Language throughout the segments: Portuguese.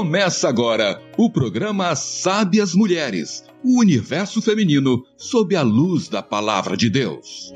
Começa agora o programa Sábias Mulheres, o universo feminino sob a luz da palavra de Deus.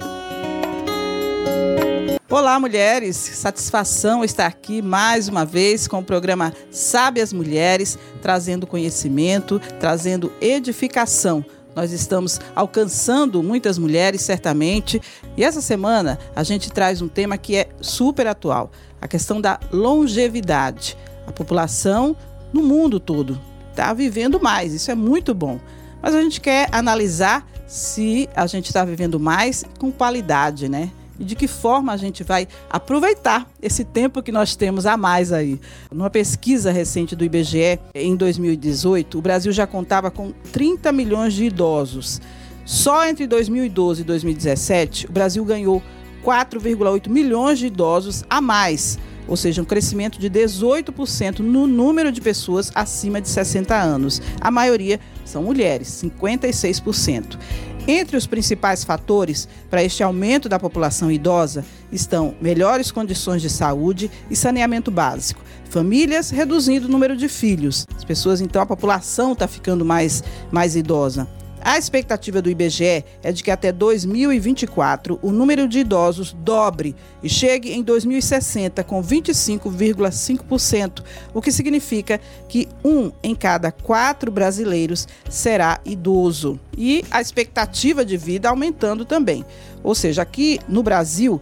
Olá, mulheres! Satisfação estar aqui mais uma vez com o programa Sábias Mulheres, trazendo conhecimento, trazendo edificação. Nós estamos alcançando muitas mulheres, certamente, e essa semana a gente traz um tema que é super atual: a questão da longevidade. A população no mundo todo está vivendo mais, isso é muito bom. Mas a gente quer analisar se a gente está vivendo mais com qualidade, né? E de que forma a gente vai aproveitar esse tempo que nós temos a mais aí. Numa pesquisa recente do IBGE, em 2018, o Brasil já contava com 30 milhões de idosos. Só entre 2012 e 2017, o Brasil ganhou 4,8 milhões de idosos a mais ou seja, um crescimento de 18% no número de pessoas acima de 60 anos. A maioria são mulheres, 56%. Entre os principais fatores para este aumento da população idosa estão melhores condições de saúde e saneamento básico, famílias reduzindo o número de filhos. As pessoas, então, a população está ficando mais, mais idosa. A expectativa do IBGE é de que até 2024 o número de idosos dobre e chegue em 2060 com 25,5%, o que significa que um em cada quatro brasileiros será idoso. E a expectativa de vida aumentando também. Ou seja, aqui no Brasil,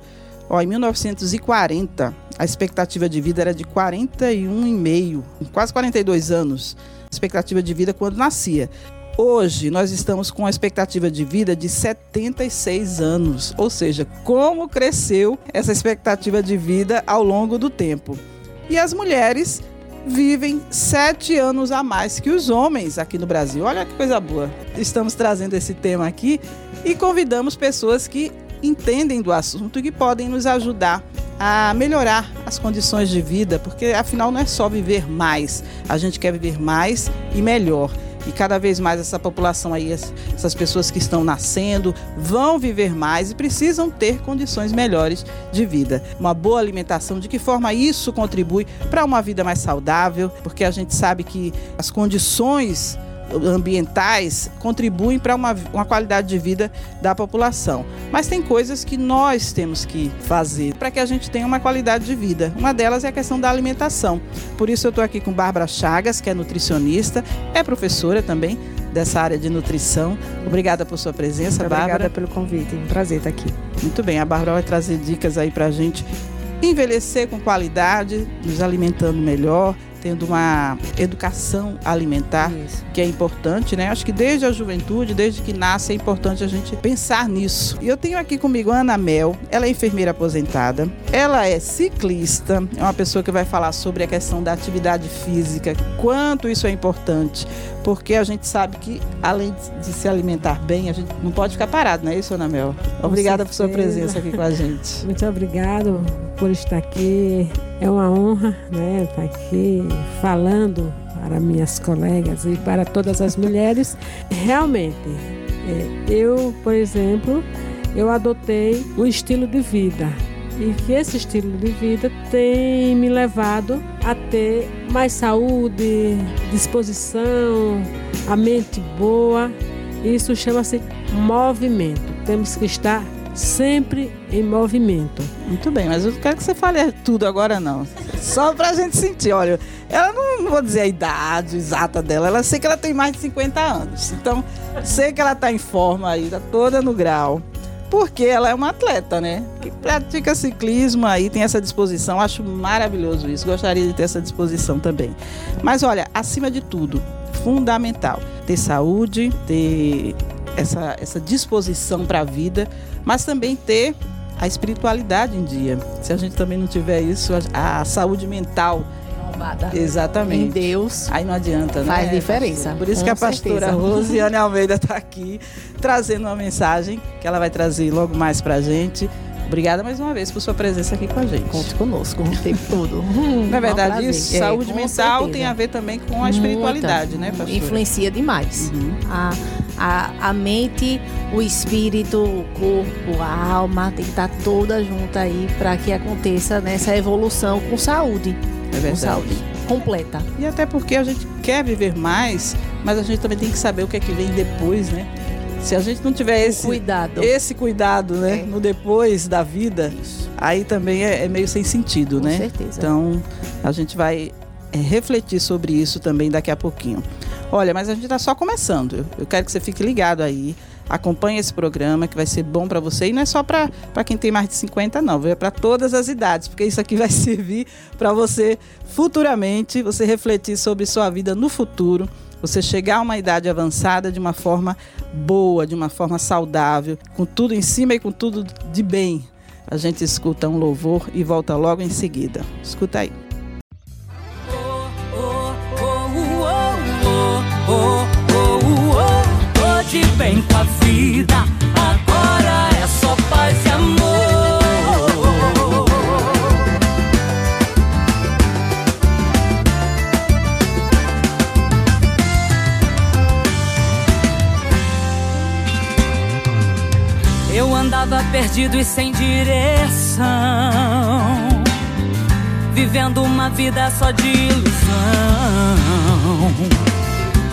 ó, em 1940, a expectativa de vida era de 41,5, quase 42 anos. Expectativa de vida quando nascia. Hoje nós estamos com a expectativa de vida de 76 anos, ou seja, como cresceu essa expectativa de vida ao longo do tempo. E as mulheres vivem sete anos a mais que os homens aqui no Brasil. Olha que coisa boa. Estamos trazendo esse tema aqui e convidamos pessoas que entendem do assunto e que podem nos ajudar a melhorar as condições de vida, porque afinal não é só viver mais, a gente quer viver mais e melhor. E cada vez mais essa população aí, essas pessoas que estão nascendo, vão viver mais e precisam ter condições melhores de vida. Uma boa alimentação, de que forma isso contribui para uma vida mais saudável, porque a gente sabe que as condições ambientais contribuem para uma, uma qualidade de vida da população. Mas tem coisas que nós temos que fazer para que a gente tenha uma qualidade de vida. Uma delas é a questão da alimentação. Por isso eu estou aqui com Bárbara Chagas, que é nutricionista, é professora também dessa área de nutrição. Obrigada por sua presença, Muito Bárbara. Obrigada pelo convite, um prazer estar aqui. Muito bem, a Bárbara vai trazer dicas aí para a gente envelhecer com qualidade, nos alimentando melhor, tendo uma educação alimentar Isso. que é importante, né? Acho que desde a juventude, desde que nasce, é importante a gente pensar nisso. E eu tenho aqui comigo a Ana Mel, ela é enfermeira aposentada, ela é ciclista, é uma pessoa que vai falar sobre a questão da atividade física, quanto isso é importante, porque a gente sabe que além de se alimentar bem, a gente não pode ficar parado, não é isso, Ana Mel? Obrigada por sua presença aqui com a gente. Muito obrigado por estar aqui. É uma honra, né, estar aqui falando para minhas colegas e para todas as mulheres. Realmente, é, eu, por exemplo, eu adotei um estilo de vida e que esse estilo de vida tem me levado a ter mais saúde, disposição, a mente boa. Isso chama-se movimento. Temos que estar sempre em movimento. Muito bem, mas eu não quero que você fale tudo agora não. Só pra gente sentir, olha, ela não, não vou dizer a idade exata dela, ela sei que ela tem mais de 50 anos. Então, sei que ela tá em forma tá toda no grau. Porque ela é uma atleta, né? Que pratica ciclismo aí, tem essa disposição. Acho maravilhoso isso. Gostaria de ter essa disposição também. Mas olha, acima de tudo, fundamental ter saúde, ter essa, essa disposição para a vida, mas também ter a espiritualidade em dia. Se a gente também não tiver isso, a, a saúde mental Exatamente. Em Deus. Aí não adianta, né? Faz diferença. Por isso Com que a pastora certeza. Rosiane Almeida está aqui trazendo uma mensagem que ela vai trazer logo mais pra gente. Obrigada mais uma vez por sua presença aqui com a gente. Conte conosco o tempo todo. Não é verdade um isso? É, Saúde com mental certeza. tem a ver também com a espiritualidade, Muita. né, pastora? Influencia demais. Uhum. A, a, a mente, o espírito, o corpo, a alma tem que estar toda junta aí para que aconteça nessa evolução com saúde. É Com verdade. saúde. completa. E até porque a gente quer viver mais, mas a gente também tem que saber o que é que vem depois, né? Se a gente não tiver esse cuidado, esse cuidado, né, É. no depois da vida, aí também é, é meio sem sentido, Com né? certeza. Então a gente vai é, refletir sobre isso também daqui a pouquinho. Olha, mas a gente está só começando. Eu, quero que você fique ligado aí. Acompanhe esse programa que vai ser bom para você e não é só para quem tem mais de 50 não, é para todas as idades, porque isso aqui vai servir para você futuramente, você refletir sobre sua vida no futuro, você chegar a uma idade avançada de uma forma boa, de uma forma saudável, com tudo em cima e com tudo de bem. A gente escuta um louvor e volta logo em seguida. Escuta aí. Bem com a vida, agora é só paz e amor. Andava perdido e sem direção, vivendo uma vida só de ilusão.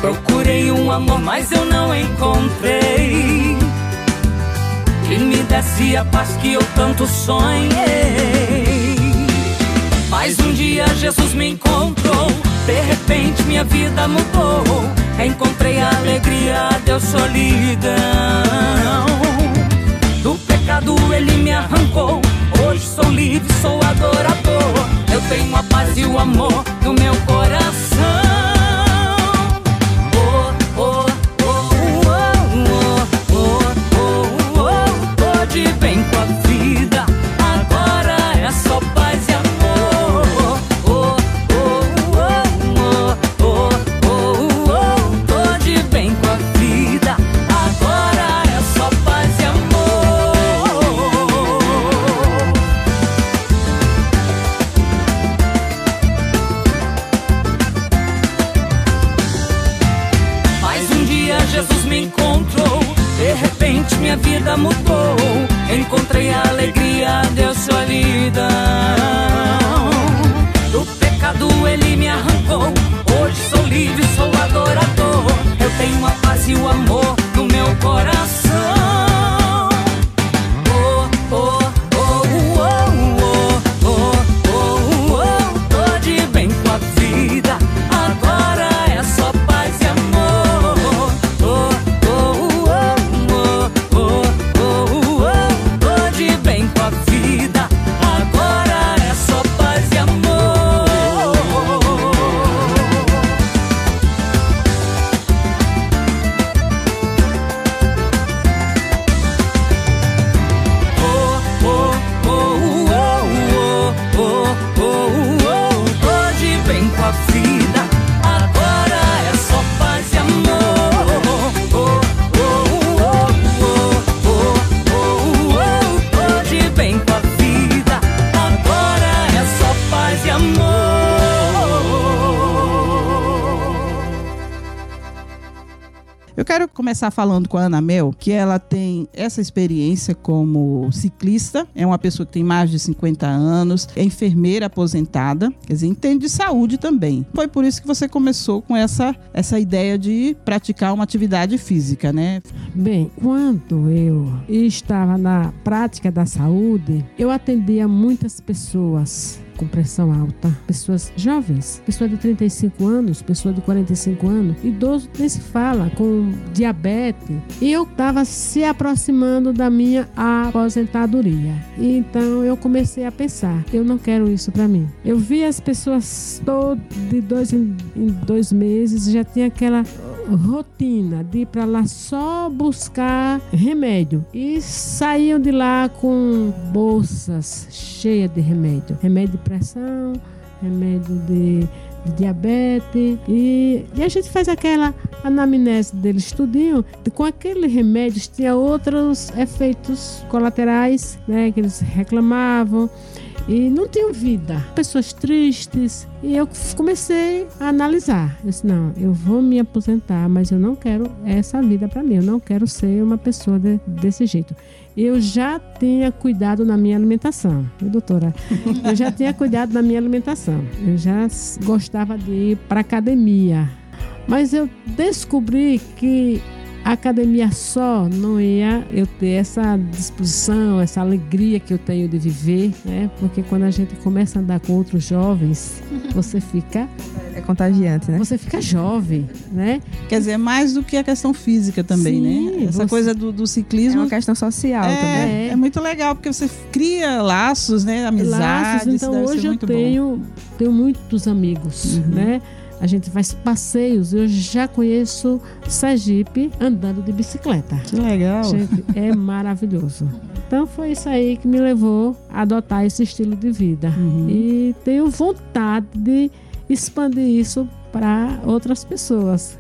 Procurei um amor, mas eu não encontrei. Que me desse a paz que eu tanto sonhei. Mas um dia Jesus me encontrou. De repente minha vida mudou. Encontrei a alegria, Deus solidão. Do pecado ele me arrancou. Hoje sou livre, sou adorador. Eu tenho a paz e o amor no meu coração. Vida mudou. Começar falando com a Ana Mel, que ela tem essa experiência como ciclista, é uma pessoa que tem mais de 50 anos, é enfermeira aposentada, quer dizer, entende de saúde também. Foi por isso que você começou com essa, essa ideia de praticar uma atividade física, né? Bem, quando eu estava na prática da saúde, eu atendia muitas pessoas com pressão alta, pessoas jovens, pessoa de 35 anos, pessoa de 45 anos, idoso nem se fala, com diabetes. Eu estava se aproximando da minha aposentadoria. Então eu comecei a pensar, eu não quero isso para mim. Eu vi as pessoas todo de dois em, em dois meses, já tinha aquela rotina de ir para lá só buscar remédio. E saíam de lá com bolsas cheias de remédio, remédio de pressão, remédio de, de diabetes. E, e a gente faz aquela anamnese deles tudinho, com aqueles remédios tinha outros efeitos colaterais, né, que eles reclamavam e não tinham vida. Pessoas tristes. E eu comecei a analisar. Eu disse, não, eu vou me aposentar, mas eu não quero essa vida para mim. Eu não quero ser uma pessoa de, desse jeito. Eu já tinha cuidado na minha alimentação, doutora. Eu já tinha cuidado da minha alimentação. Eu já gostava de ir para academia. Mas eu descobri que a academia só não ia eu ter essa disposição, essa alegria que eu tenho de viver, né? Porque quando a gente começa a andar com outros jovens, você fica É contagiante, né? você fica jovem, né? Quer dizer, mais do que a questão física também, Sim, né? Essa você- coisa do, do É ciclismo. uma questão social também. é, é muito legal, porque você cria laços, né? Amizades. Laços, então hoje eu bom. tenho, tenho muitos amigos, Uhum. né? A gente faz passeios, eu já conheço Sergipe andando de bicicleta. Que legal. Gente, é maravilhoso. Então foi isso aí que me levou a adotar esse estilo de vida. Uhum. E tenho vontade de expandir isso para outras pessoas.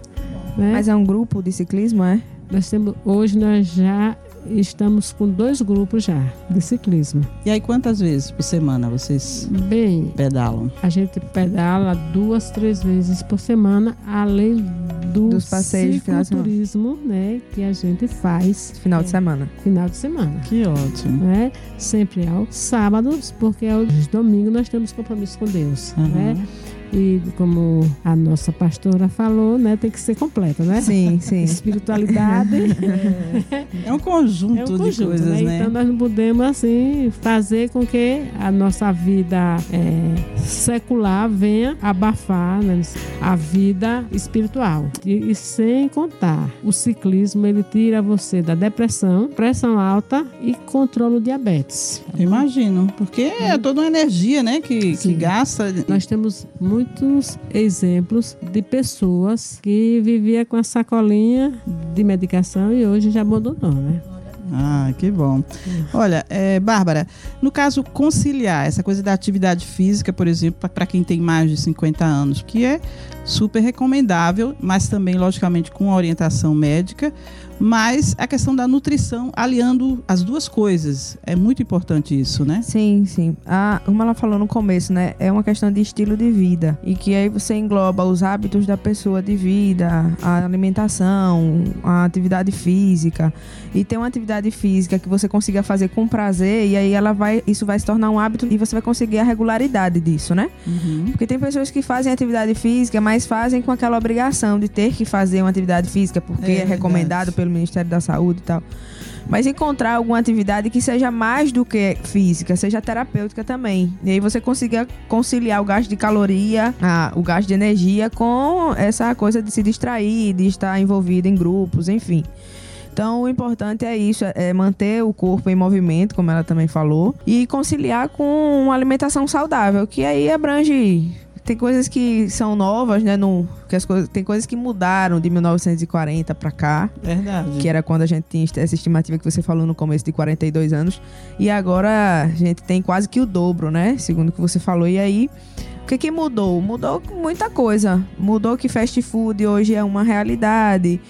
Né? Mas é um grupo de ciclismo, é? nós temos, hoje nós já estamos com dois grupos já de ciclismo. E aí, quantas vezes por semana vocês Bem, pedalam? a gente pedala duas, três vezes por semana, além do Dos passeios de final de semana. cicloturismo, né, que a gente faz Final de É. semana. final de semana. Que ótimo. Né? Sempre aos sábados, porque aos domingos nós temos compromisso com Deus, Uhum. né? E como a nossa pastora falou, né, tem que ser completa, né? Sim, sim. Espiritualidade É um conjunto, é um de conjunto, coisas, né? né? Então nós não podemos assim fazer com que a nossa vida é, secular venha abafar né, a vida espiritual. E, e sem contar, o ciclismo ele tira você da depressão, pressão alta e controla o diabetes. Imagino, porque é toda uma energia, né, que, que gasta. Nós temos muitos exemplos de pessoas que viviam com a sacolinha de medicação e hoje já abandonou, né? Ah, que bom. Olha, é, Bárbara, no caso conciliar essa coisa da atividade física, por exemplo, para quem tem mais de 50 anos, que é super recomendável, mas também, logicamente, com orientação médica, mas a questão da nutrição, aliando as duas coisas. É muito importante isso, né? Sim, sim. Ah, como ela falou no começo, né? É uma questão de estilo de vida. E que aí você engloba os hábitos da pessoa de vida, a alimentação, a atividade física. E ter uma atividade física que você consiga fazer com prazer, e aí ela vai. Isso vai se tornar um hábito e você vai conseguir a regularidade disso, né? Uhum. Porque tem pessoas que fazem atividade física, mas fazem com aquela obrigação de ter que fazer uma atividade física porque É é, recomendado verdade. Pelo Ministério da Saúde e tal. Mas encontrar alguma atividade que seja mais do que física, seja terapêutica também. E aí você consiga conciliar o gasto de caloria, a- o gasto de energia com essa coisa de se distrair, de estar envolvido em grupos, enfim. Então, o importante é isso, é manter o corpo em movimento, como ela também falou, e conciliar com uma alimentação saudável, que aí abrange tem coisas que são novas, né, no, que as coisas, tem coisas que mudaram de 1940 para cá, Verdade. que era quando a gente tinha essa estimativa que você falou no começo de 42 anos, e agora a gente tem quase que o dobro, né, segundo o que você falou. E aí, o que que mudou? Mudou muita coisa. Mudou que fast food hoje é uma realidade.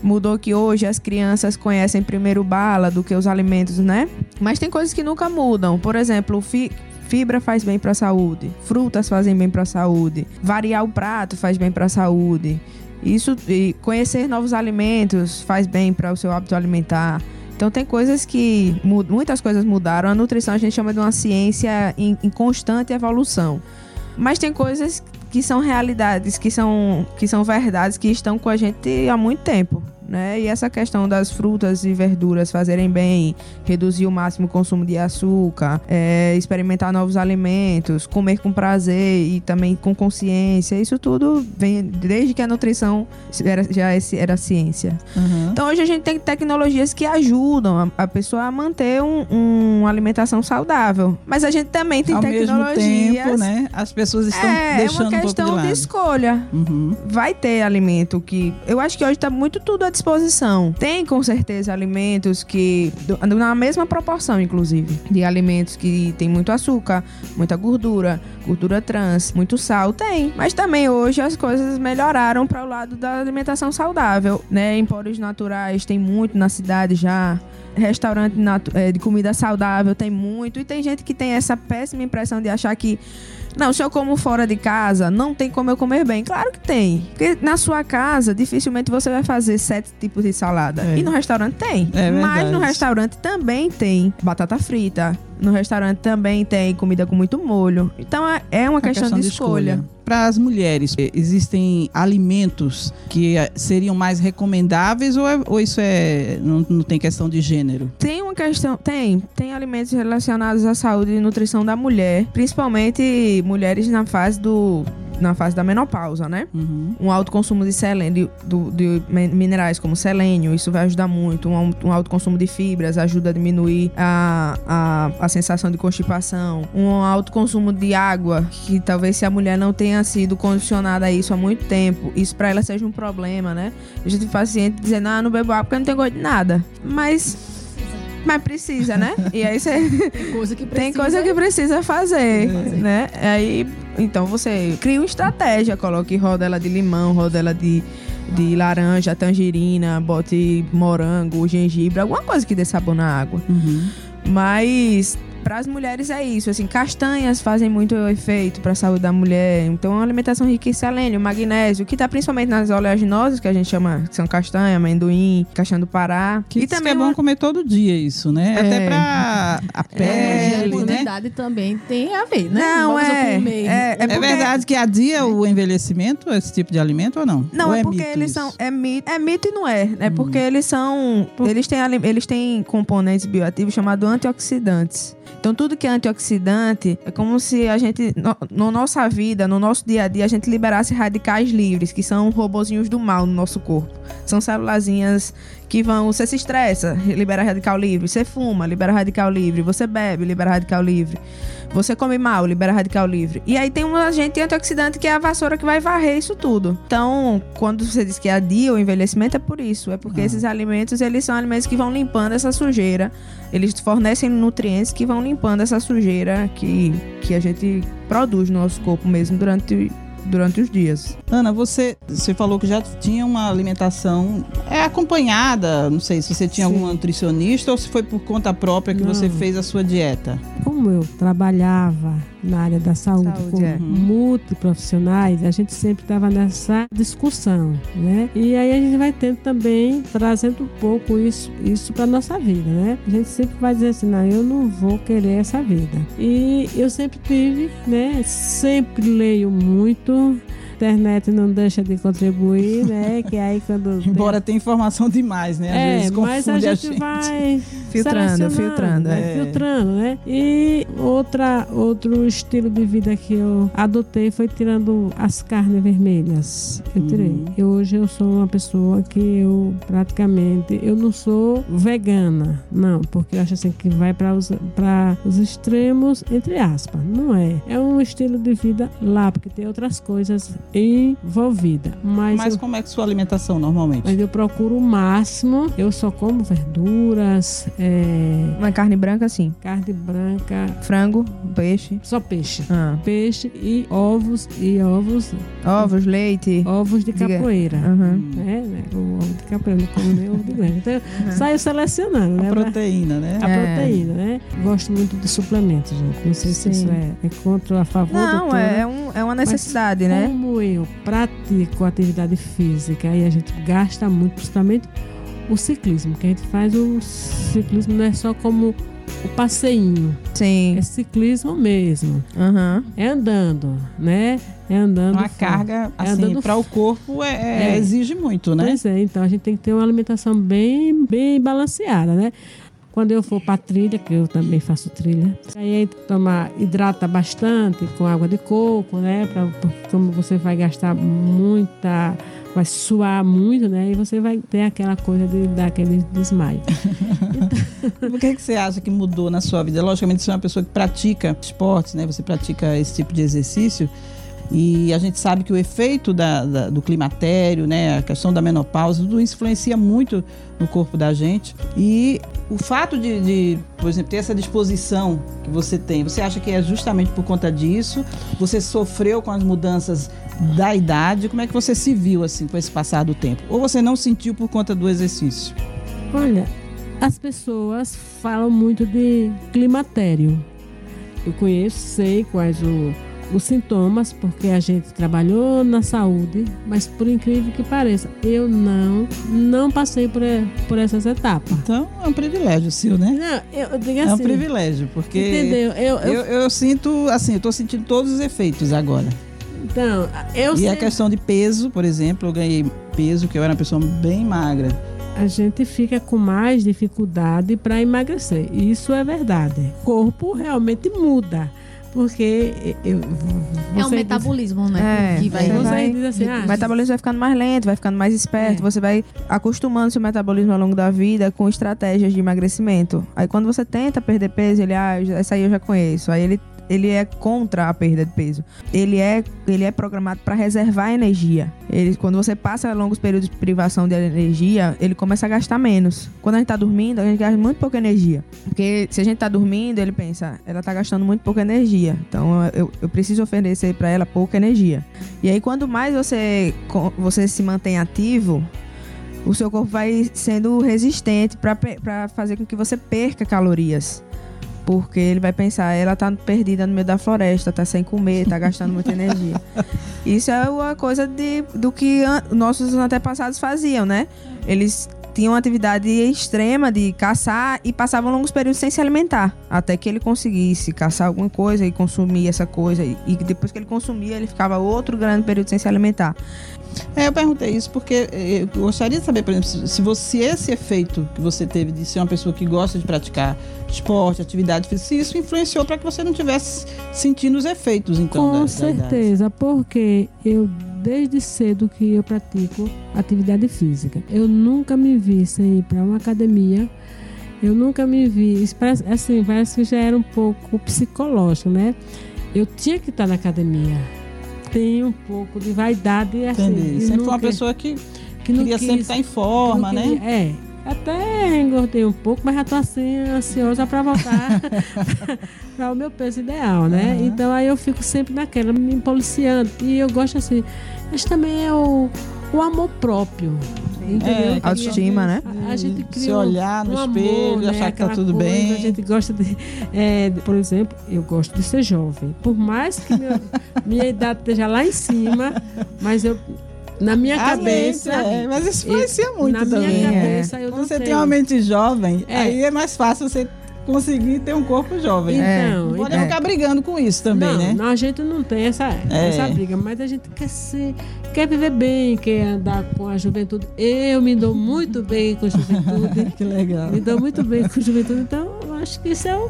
Mudou que hoje as crianças conhecem primeiro bala do que os alimentos, né? Mas tem coisas que nunca mudam. Por exemplo, fi- fibra faz bem para a saúde, frutas fazem bem para a saúde, variar o prato faz bem para a saúde. Isso e conhecer novos alimentos faz bem para o seu hábito alimentar. Então tem coisas que mu- muitas coisas mudaram. A nutrição a gente chama de uma ciência em, em constante evolução. Mas tem coisas que são realidades, que são, que são verdades que estão com a gente há muito tempo. Né? E essa questão das frutas e verduras fazerem bem, reduzir o máximo o consumo de açúcar, é, experimentar novos alimentos, comer com prazer e também com consciência, isso tudo vem desde que a nutrição era, já é- era ciência. Uhum. Então hoje a gente tem tecnologias que ajudam a, a pessoa a manter um- um- uma alimentação saudável. Mas a gente também tem Ao mesmo tecnologias. tempo, né? As pessoas estão é, é deixando uma um pouco de questão de escolha. Uhum. Vai ter alimento que. Eu acho que hoje tá muito tudo à disposição. Tem com certeza alimentos que. Na mesma proporção, inclusive. De alimentos que tem muito açúcar, muita gordura, gordura trans, muito sal. Tem. Mas também hoje as coisas melhoraram para o lado da alimentação saudável, né? Empórios naturais tem muito na cidade já. restaurante eh, de comida saudável tem muito. E tem gente que tem essa péssima impressão de achar que. Não, se eu como fora de casa, não tem como eu comer bem. Claro que tem. Porque na sua casa, dificilmente você vai fazer sete tipos de salada. É. E no restaurante tem. É Mas no restaurante também tem batata frita. No restaurante também tem comida com muito molho. Então é- é uma A questão, de, escolha. Para as mulheres, eh, existem alimentos que eh, seriam mais recomendáveis ou, é- ou isso é não, não tem questão de gênero? Tem uma questão, tem, tem alimentos relacionados à saúde e nutrição da mulher, principalmente mulheres na fase do na fase da menopausa, né? Uhum. Um alto consumo de selênio, de min- minerais como selênio, isso vai ajudar muito. Um, um alto consumo de fibras ajuda a diminuir a, a, a sensação de constipação. Um alto consumo de água, que talvez se a mulher não tenha sido condicionada a isso há muito tempo, isso pra ela seja um problema, né? A gente tem paciente dizendo, ah, não bebo água porque não tenho gosto de nada. Mas. Mas precisa, né? E aí você. Tem coisa que precisa. Tem coisa que precisa fazer, né? Aí, então você cria uma estratégia, coloque rodela de limão, rodela de, de laranja, tangerina, bote morango, gengibre, alguma coisa que dê sabor na água. Uhum. Mas para as mulheres é isso, assim, castanhas fazem muito efeito para a saúde da mulher. Então, uma alimentação rica em selênio, magnésio, que tá principalmente nas oleaginosas, que a gente chama, que são castanha, amendoim, castanha do Pará. Que e também que é bom uma- comer todo dia isso, né? É. Até para a A pele, né? quantidade também tem a ver, né? Não, Vamos é, comer. é, É, porque- verdade que adia o envelhecimento, esse tipo de alimento ou não? Não, Ou é porque mito eles isso? são. É mito, é mito e não é. É porque eles são. Eles têm, eles têm componentes bioativos chamados antioxidantes. Então, tudo que é antioxidante é como se a gente, no, no nossa vida, no nosso dia a dia, a gente liberasse radicais livres, que são robozinhos do mal no nosso corpo. São célulazinhas que vão. Você se estressa, libera radical livre. Você fuma, libera radical livre. Você bebe, libera radical livre. Você come mal, libera radical livre. E aí tem um agente antioxidante que é a vassoura que vai varrer isso tudo. Então, quando você diz que adia o envelhecimento, é por isso. É porque Ah. esses alimentos, eles são alimentos que vão limpando essa sujeira. Eles fornecem nutrientes que vão limpando essa sujeira que, que a gente produz no nosso corpo mesmo durante, durante os dias. Ana, você, você falou que já tinha uma alimentação é acompanhada, não sei se você tinha Sim. algum nutricionista ou se foi por conta própria que Não. você fez a sua dieta. Como eu trabalhava na área da saúde, Saúde, com é. multiprofissionais, a gente sempre estava nessa discussão, né? E aí a gente vai tendo também, trazendo um pouco isso, isso para nossa vida, né? A gente sempre vai dizer assim, não, eu não vou querer essa vida. E eu sempre tive, né? Sempre leio muito. Internet não deixa de contribuir, né? Que aí quando Embora tenha informação demais, né? Às é, vezes mas confunde a a gente, gente. vai Filtrando, filtrando, né? é. filtrando, né? E outra, outro estilo de vida que eu adotei foi tirando as carnes vermelhas. Eu tirei. Uhum. E hoje eu sou uma pessoa que eu praticamente eu não sou vegana, não, porque eu acho assim que vai para os para os extremos entre aspas. Não é. É um estilo de vida lá porque tem outras coisas envolvidas. Mas, Mas eu- como é que sua alimentação normalmente? mas eu procuro o máximo. Eu só como verduras, é, Uma carne branca, assim. carne branca, Frango, peixe. só peixe. Ah, Peixe e ovos e ovos, ovos, leite. ovos de capoeira. Aham. É, né? O ovo de capoeira, não como nem ovo de grande. Então, eu saio selecionando, né? A proteína, né? A É. proteína, né? Gosto muito de suplementos, gente. Não sei se Sim. isso é, é contra ou a favor Não, doutora. é, um, é uma necessidade, né? Como eu pratico atividade física e a gente gasta muito, principalmente o ciclismo, que a gente faz o ciclismo não é só como o passeinho, Sim. é ciclismo mesmo. Aham. É andando, né? É andando. Uma fora. carga, É assim, andando para o corpo é, é- É. exige muito, né? Pois é, então a gente tem que ter uma alimentação bem, bem balanceada, né? Quando eu for para trilha, que eu também faço trilha, aí toma, hidrata bastante com água de coco, né? Pra, como você vai gastar muita, vai suar muito, né? E você vai ter aquela coisa de dar aquele desmaio. O que, que você acha que mudou na sua vida? Logicamente, você é uma pessoa que pratica esportes, né? Você pratica esse tipo de exercício. E a gente sabe que o efeito da- da- do climatério, né, a questão da menopausa, tudo influencia muito no corpo da gente. E o fato de, de, por exemplo, ter essa disposição que você tem, você acha que é justamente por conta disso? Você sofreu com as mudanças da idade? Como é que você se viu assim com esse passar do tempo? Ou você não sentiu por conta do exercício? Olha, as pessoas falam muito de climatério. Eu conheço, sei quais o, os sintomas, porque a gente trabalhou na saúde, mas por incrível que pareça, eu não, não passei por, por essas etapas. Então é um privilégio seu, né? Não, eu digo É um assim. privilégio, porque Entendeu? Eu, eu, eu, eu sinto, assim, eu tô sentindo todos os efeitos agora. então, eu e sei, a questão de peso, por exemplo, eu ganhei peso, que eu era uma pessoa bem magra. a gente fica com mais dificuldade para emagrecer. Isso é verdade. O corpo realmente muda. Porque eu, É um você diz- metabolismo, né? É, que vai. Você vai- diz assim, ah, O metabolismo vai ficando mais lento, vai ficando mais esperto, É. você vai acostumando seu metabolismo ao longo da vida com estratégias de emagrecimento. Aí quando você tenta perder peso, ele, ah, essa aí eu já conheço. Aí ele, ele é contra a perda de peso. Ele é, ele é programado para reservar energia. Ele, quando você passa longos períodos de privação de energia, ele começa a gastar menos. Quando a gente tá dormindo, a gente gasta muito pouca energia. Porque se a gente tá dormindo, ele pensa, ela tá gastando muito pouca energia. Então eu, eu preciso oferecer para ela pouca energia. E aí, quanto mais você, você se mantém ativo, o seu corpo vai sendo resistente para fazer com que você perca calorias. Porque ele vai pensar, ela tá perdida no meio da floresta, tá sem comer, tá gastando muita energia. Isso é uma coisa de, do que an- nossos antepassados faziam, né? Eles tinham uma atividade extrema de caçar e passavam longos períodos sem se alimentar. Até que ele conseguisse caçar alguma coisa e consumir essa coisa. E, e depois que ele consumia, ele ficava outro grande período sem se alimentar. É, eu perguntei isso porque eh, eu gostaria de saber, por exemplo, se- se você esse efeito que você teve de ser uma pessoa que gosta de praticar esporte, atividade física, se isso influenciou para que você não tivesse sentindo os efeitos, então. Com da- certeza, porque eu desde cedo que eu pratico atividade física. Eu nunca me vi sem ir para uma academia. Eu nunca me vi, parece, assim, parece que já era um pouco psicológico, né? Eu tinha que estar na academia. Tem um pouco de vaidade assim. Entendi. e Sempre foi uma nunca- pessoa que que não queria sempre quis- estar em forma, né? queria- É. Até engordei um pouco, mas já tô assim, ansiosa para voltar para o meu peso ideal, né? Aham. Então aí eu fico sempre naquela, me policiando. E eu gosto assim. Mas também é o, amor próprio. Entendeu? É, Autoestima, né? A, a gente Se cria um- olhar no um espelho, amor, né? achar que tá tudo coisa, bem. A gente gosta de, é, Por exemplo, eu gosto de ser jovem. Por mais que meu- minha idade esteja lá em cima, mas eu. Na minha A cabeça. mente, é, mas isso influencia muito na também. minha cabeça eu Quando não você tem tenho. uma mente jovem, É. aí é mais fácil você conseguir ter um corpo jovem. Então, Não pode então- ficar brigando com isso também, não, né? não, a gente não tem essa, É. essa briga, mas a gente quer ser, quer viver bem, quer andar com a juventude. Eu me dou muito bem com a juventude. Que legal. me dou muito bem com a juventude, então eu acho que isso é o,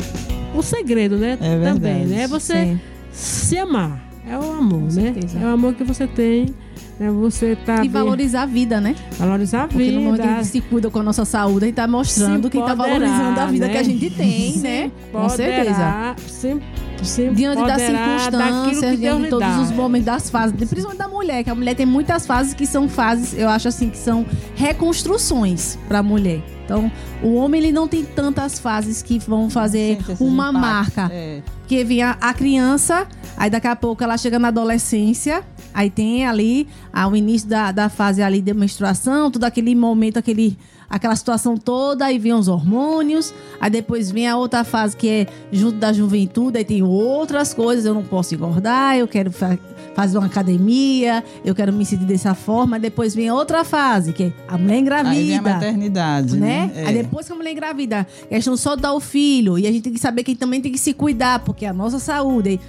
o segredo, né? É verdade. Também, né? É você Sim. se amar. É o amor, né? certeza. É o amor que você tem. Né? Você tá E bem- valorizar a vida, né? valorizar a Porque no momento que a vida. gente se cuida com a nossa saúde, a gente tá mostrando que tá empoderar, valorizando a vida né? que a gente tem, Se né? Com certeza. empoderar, Se, Diante das empoderar circunstâncias, diante de todos dá. os momentos das fases, principalmente da mulher, que a mulher tem muitas fases que são fases, eu acho assim, que são reconstruções para a mulher. Então, o homem ele não tem tantas fases que vão fazer uma impactos. marca. É. Porque vem a, a criança, aí daqui a pouco ela chega na adolescência, aí tem ali ah, o início da, da fase ali de menstruação, todo aquele momento, aquele, aquela situação toda, aí vem os hormônios, aí depois vem a outra fase que é junto da juventude, aí tem outras coisas, eu não posso engordar, eu quero fa- fazer uma academia, eu quero me sentir dessa forma, aí depois vem a outra fase, que é a mulher engravida Aí vem a maternidade, né? né? É. Aí depois que a mulher engravida, questão só dar o filho. E a gente tem que saber que também tem que se cuidar, porque a nossa saúde. aí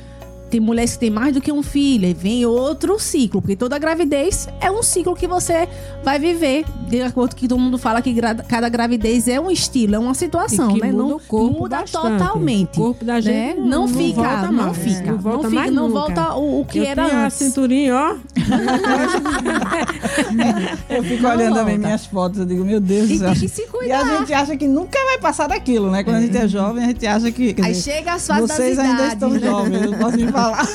Tem mulheres que têm mais do que um filho, e vem outro ciclo, porque toda gravidez é um ciclo que você vai viver. De acordo com que todo mundo fala que gra- cada gravidez é um estilo, é uma situação, E que né? muda não o corpo muda bastante. totalmente. O corpo da né? gente não, não fica, volta não mais. fica, Não volta fica, mais não nunca. volta o, o que eu era tinha a antes. cinturinha, ó. Eu fico Não olhando também volta. minhas fotos, eu digo, meu Deus do E tem que se E a cuidar. gente acha que nunca vai passar daquilo, né? Quando a gente é jovem, a gente acha que. Aí dizer, chega as fases vocês das ainda idades, estão né? jovens, eu posso me falar.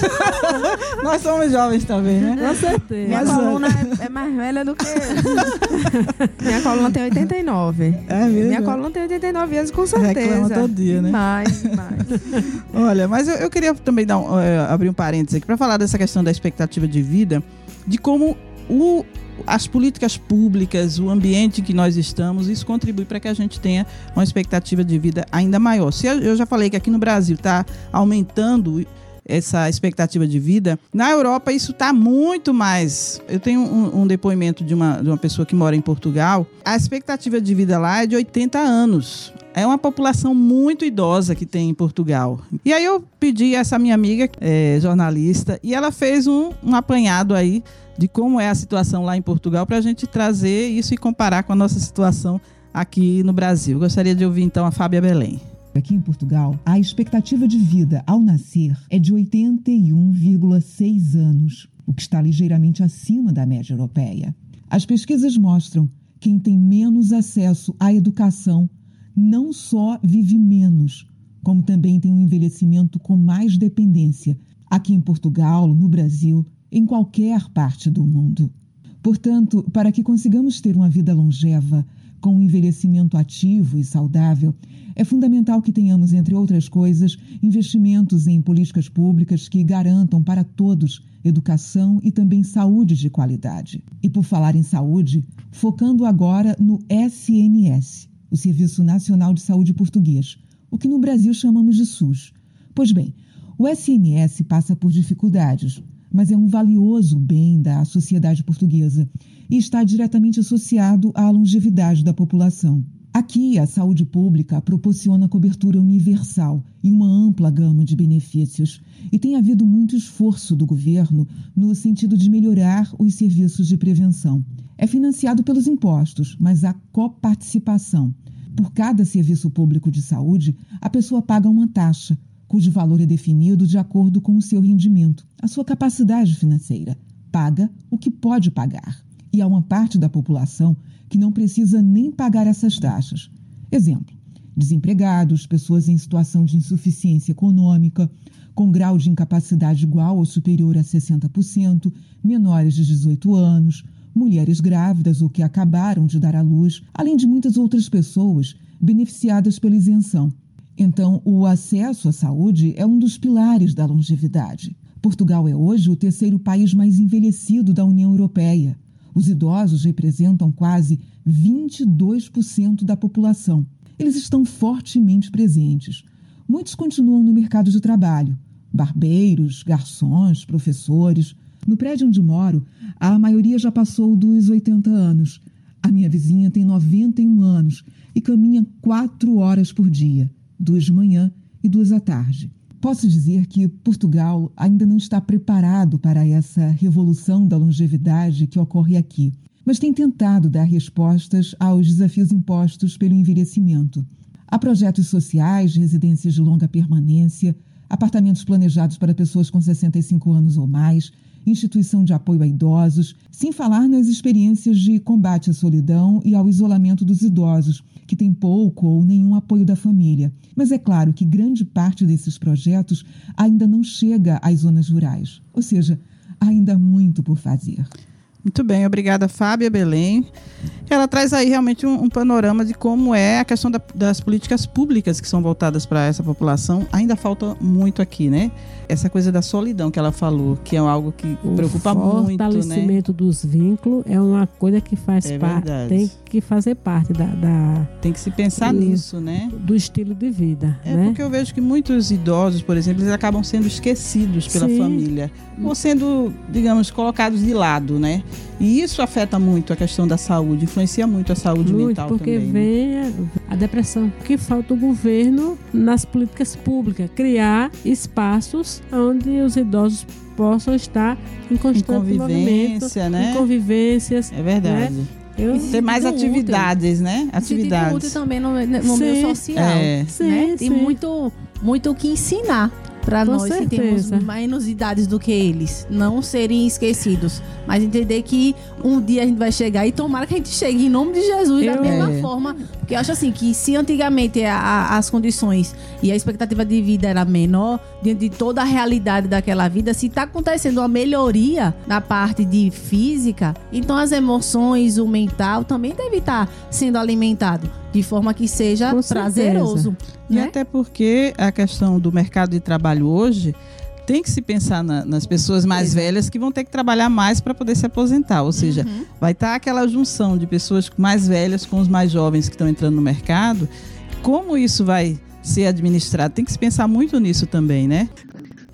Nós somos jovens também, né? Com certeza. Minha Mas, coluna é, é mais velha do que. Minha coluna tem 89. É mesmo. Minha coluna tem 89 anos, com certeza. Reclama todo dia, né? Mais, mais. Olha, mas eu, eu queria também dar um, eh, abrir um parênteses aqui para falar dessa questão da expectativa de vida, de como o, as políticas públicas, o ambiente em que nós estamos, isso contribui para que a gente tenha uma expectativa de vida ainda maior. Se eu, já falei que aqui no Brasil está aumentando essa expectativa de vida. Na Europa, isso está muito mais. Eu tenho um, um, depoimento de uma, de uma pessoa que mora em Portugal. A expectativa de vida lá é de 80 anos. É uma população muito idosa que tem em Portugal. E aí eu pedi a essa minha amiga, é, jornalista, e ela fez um, um apanhado aí de como é a situação lá em Portugal para a gente trazer isso e comparar com a nossa situação aqui no Brasil. Gostaria de ouvir então a Fábia Belém. Aqui em Portugal, a expectativa de vida ao nascer é de 81,6 anos, o que está ligeiramente acima da média europeia. As pesquisas mostram que quem tem menos acesso à educação não só vive menos, como também tem um envelhecimento com mais dependência, aqui em Portugal, no Brasil, em qualquer parte do mundo. Portanto, para que consigamos ter uma vida longeva, com um envelhecimento ativo e saudável, é fundamental que tenhamos, entre outras coisas, investimentos em políticas públicas que garantam para todos educação e também saúde de qualidade. E por falar em saúde, focando agora no SNS, o Serviço Nacional de Saúde Português, o que no Brasil chamamos de SUS. Pois bem, o SNS passa por dificuldades, mas é um valioso bem da sociedade portuguesa e está diretamente associado à longevidade da população. Aqui, a saúde pública proporciona cobertura universal e uma ampla gama de benefícios, e tem havido muito esforço do governo no sentido de melhorar os serviços de prevenção. É financiado pelos impostos, mas há coparticipação. Por cada serviço público de saúde, a pessoa paga uma taxa, cujo valor é definido de acordo com o seu rendimento, a sua capacidade financeira. Paga o que pode pagar. E há uma parte da população que não precisa nem pagar essas taxas. Exemplo: desempregados, pessoas em situação de insuficiência econômica, com grau de incapacidade igual ou superior a 60%, menores de 18 anos, mulheres grávidas ou que acabaram de dar à luz, além de muitas outras pessoas beneficiadas pela isenção. Então, o acesso à saúde é um dos pilares da longevidade. Portugal é hoje o terceiro país mais envelhecido da União Europeia. Os idosos representam quase 22% da população. Eles estão fortemente presentes. Muitos continuam no mercado de trabalho: barbeiros, garçons, professores. No prédio onde moro, a maioria já passou dos 80 anos. A minha vizinha tem 91 anos e caminha quatro horas por dia, duas de manhã e duas à tarde. Posso dizer que Portugal ainda não está preparado para essa revolução da longevidade que ocorre aqui, mas tem tentado dar respostas aos desafios impostos pelo envelhecimento. Há projetos sociais, residências de longa permanência, apartamentos planejados para pessoas com 65 anos ou mais, instituição de apoio a idosos, sem falar nas experiências de combate à solidão e ao isolamento dos idosos, que têm pouco ou nenhum apoio da família. Mas é claro que grande parte desses projetos ainda não chega às zonas rurais, ou seja, ainda há muito por fazer. Muito bem, obrigada, Fábia Belém. Ela traz aí realmente um, um panorama de como é a questão da, das políticas públicas que são voltadas para essa população. Ainda falta muito aqui, né? Essa coisa da solidão que ela falou, que é algo que o preocupa muito, né? fortalecimento dos vínculos é uma coisa que faz É parte, tem que fazer parte da, da- Tem que se pensar Hum. nisso, né? do estilo de vida, É né? porque eu vejo que muitos idosos, por exemplo, eles acabam sendo esquecidos pela Sim. família. Ou sendo, digamos, colocados de lado, né? E isso afeta muito a questão da saúde, influencia muito a saúde Muito, mental porque também. né? vem a, a depressão. O que falta o governo nas políticas públicas? Criar espaços onde os idosos possam estar em Em constante movimento, convivência, né? em convivências. É verdade. Eu, se Ter mais sentindo útil. atividades, né? Sentido útil Atividades. também no, no meio social. É. sim, né? Tem sim. muito, muito o que ensinar para nós que temos certeza. menos idades do que eles. Não serem esquecidos. Mas entender que um dia a gente vai chegar e tomara que a gente chegue em nome de Jesus da Eu- mesma É. forma. Porque eu acho assim que se antigamente a- a- as condições e a expectativa de vida era menor, diante de toda a realidade daquela vida, se está acontecendo uma melhoria na parte de física, então as emoções, o mental também deve estar sendo alimentado. De forma que seja prazeroso. E né? até porque a questão do mercado de trabalho hoje tem que se pensar na- nas pessoas mais velhas que vão ter que trabalhar mais para poder se aposentar. Ou seja, vai estar aquela junção de pessoas mais velhas com os mais jovens que estão entrando no mercado. Como isso vai ser administrado? Tem que se pensar muito nisso também, né?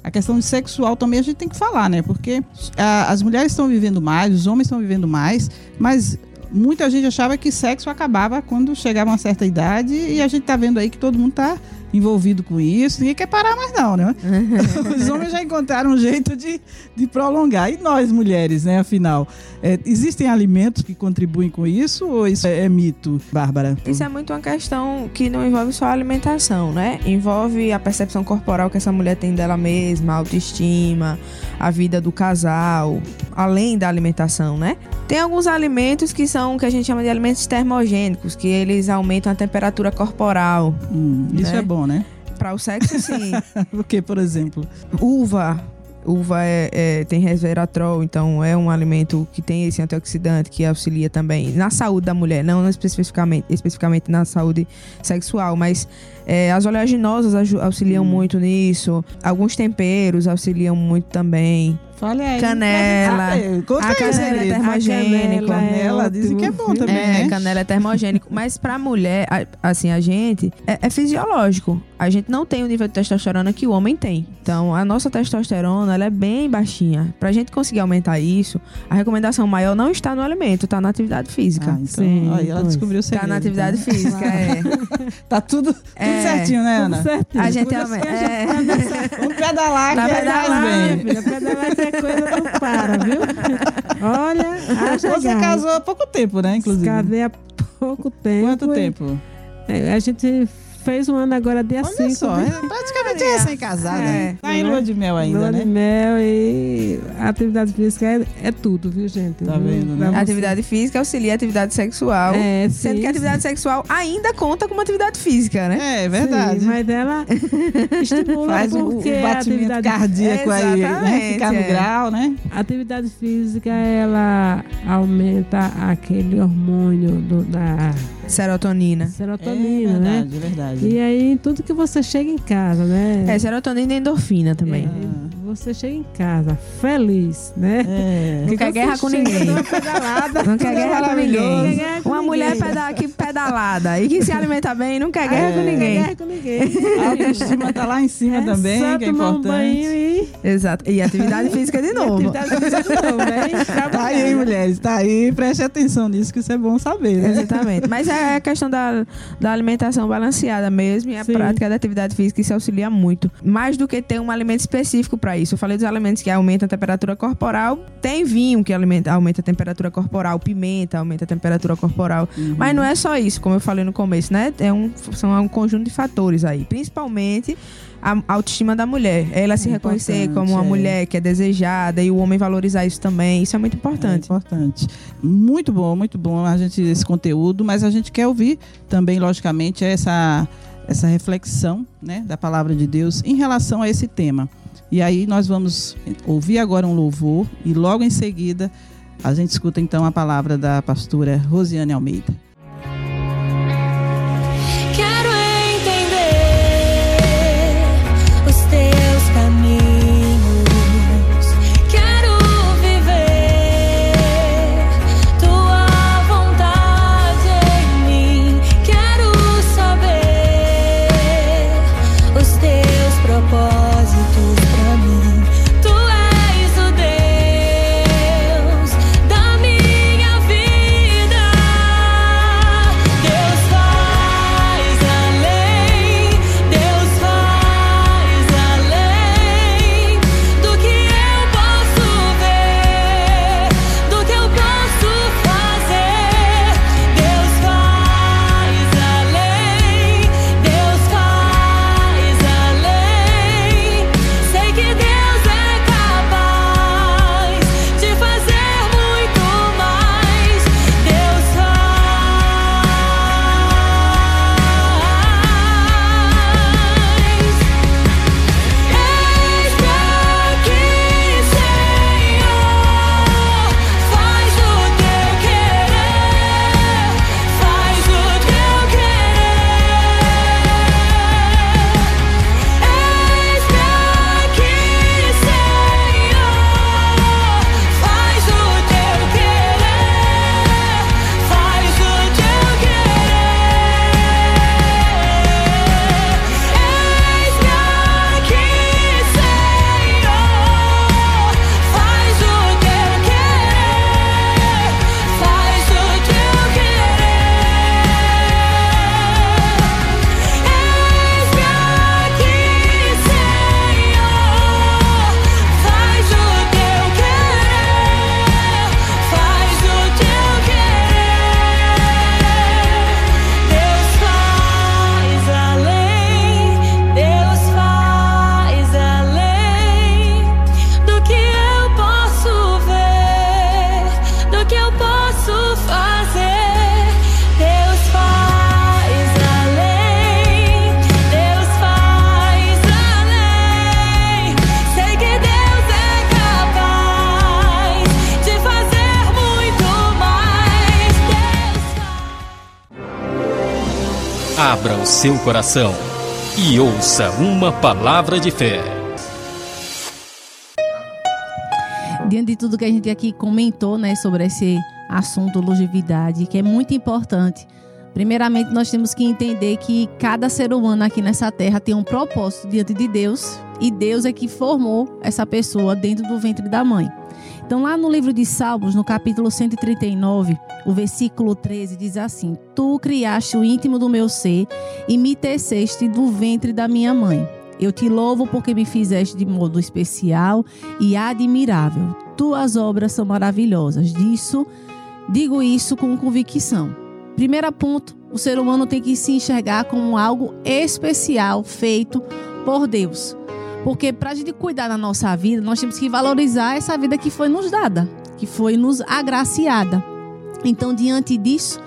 A questão de sexual também a gente tem que falar, né? Porque ah, as mulheres estão vivendo mais, os homens estão vivendo mais, mas muita gente achava que sexo acabava quando chegava uma certa idade e a gente tá vendo aí que todo mundo tá envolvido com isso, ninguém quer parar mais não, né? Os homens já encontraram um jeito de, de prolongar. E nós, mulheres, né? Afinal, é, existem alimentos que contribuem com isso ou isso é, é mito, Bárbara? Isso é muito uma questão que não envolve só a alimentação, né? Envolve a percepção corporal que essa mulher tem dela mesma, a autoestima, a vida do casal, além da alimentação, né? Tem alguns alimentos que são o que a gente chama de alimentos termogênicos, que eles aumentam a temperatura corporal. Hum, isso Né? é bom, né? Para o sexo, sim. O que, por exemplo? Uva. Uva é, é- tem resveratrol, então é um alimento que tem esse antioxidante que auxilia também na saúde da mulher, não especificamente, especificamente na saúde sexual, mas é, as oleaginosas auxiliam muito nisso. Alguns temperos auxiliam muito também. Fale aí. Canela. Ah, é, A canela é termogênico. Canela, dizem que é bom também, É, né? canela é termogênico. Mas pra mulher, a- assim, a gente, é, é fisiológico. A gente não tem o nível de testosterona que o homem tem. Então, a nossa testosterona, ela é bem baixinha. Pra gente conseguir aumentar isso, a recomendação maior não está no alimento, tá na atividade física. Ah, então, Sim, aí ela pois. descobriu o segredo. Tá na atividade então. física, é. Tá tudo, tudo É. certinho, né, Ana? Tudo certinho. A gente que a gente É. Vamos pedalar que aí pedalar, faz Minha bem. filha, pedalar coisa não para, viu? Olha, Você gás. casou há pouco tempo, né, inclusive? Casei há pouco tempo. Quanto tempo? É, a gente fez um ano agora dia Olha 5. só, é praticamente recém-casada. É. né? Tá em lua de mel ainda, Lua né? de mel e atividade física é, é tudo, viu, gente? Tá vendo, né? Atividade física auxilia a atividade sexual. É, Sendo sim, que a atividade sexual ainda conta como atividade física, né? É, verdade. Sim, mas ela estimula Faz o, o porque a batimento atividade, cardíaco aí, né? Ficar no é. grau, né? a atividade física ela aumenta aquele hormônio do- da Serotonina. serotonina, é né? verdade, é verdade. E aí, tudo que você chega em casa, né? É, serotonina e endorfina também. É, Você chega em casa feliz, né? É. Não quer guerra com ninguém. pedalada, Não quer é guerra com ninguém. Guerra com Uma mulher ninguém. peda que pedalada e que se alimenta bem não quer guerra aí com não quer ninguém. guerra com ninguém. A autoestima tá lá em cima É também, que é um importante. banho e Exato. E atividade física de novo. atividade física de novo, hein? Tá aí, mulheres, tá aí. Preste atenção nisso, que isso é bom saber, né? Exatamente. Mas é a questão da, da alimentação balanceada mesmo e a Sim. prática da atividade física isso auxilia muito. Mais do que ter um alimento específico para isso. Eu falei dos alimentos que aumentam a temperatura corporal. Tem vinho que alimenta, aumenta a temperatura corporal, pimenta aumenta a temperatura corporal. Mas não é só isso, como eu falei no começo, né? É um, são um conjunto de fatores aí. Principalmente a autoestima da mulher. Ela se É reconhecer importante, como uma é. mulher que é desejada e o homem valorizar isso também. Isso é muito É importante. importante. Muito bom, muito bom a gente esse conteúdo, mas a gente quer ouvir também, logicamente, essa, essa reflexão né, da palavra de Deus em relação a esse tema. E aí nós vamos ouvir agora um louvor e logo em seguida a gente escuta então a palavra da pastora Rosiane Almeida. Abra o seu coração e ouça uma palavra de fé. diante de tudo que a gente aqui comentou, né, sobre esse assunto longevidade, que é muito importante. Primeiramente, nós temos que entender que cada ser humano aqui nessa terra tem um propósito diante de Deus, e Deus é que formou essa pessoa dentro do ventre da mãe. Então, lá no livro de Salmos, no capítulo 139, o versículo 13 diz assim: Tu criaste o íntimo do meu ser e me teceste do ventre da minha mãe. Eu te louvo porque me fizeste de modo especial e admirável. Tuas obras são maravilhosas. Disso, digo isso com convicção. Primeiro ponto, o ser humano tem que se enxergar como algo especial feito por Deus. Porque para a gente cuidar da nossa vida, nós temos que valorizar essa vida que foi nos dada, que foi nos agraciada. Então, diante disso,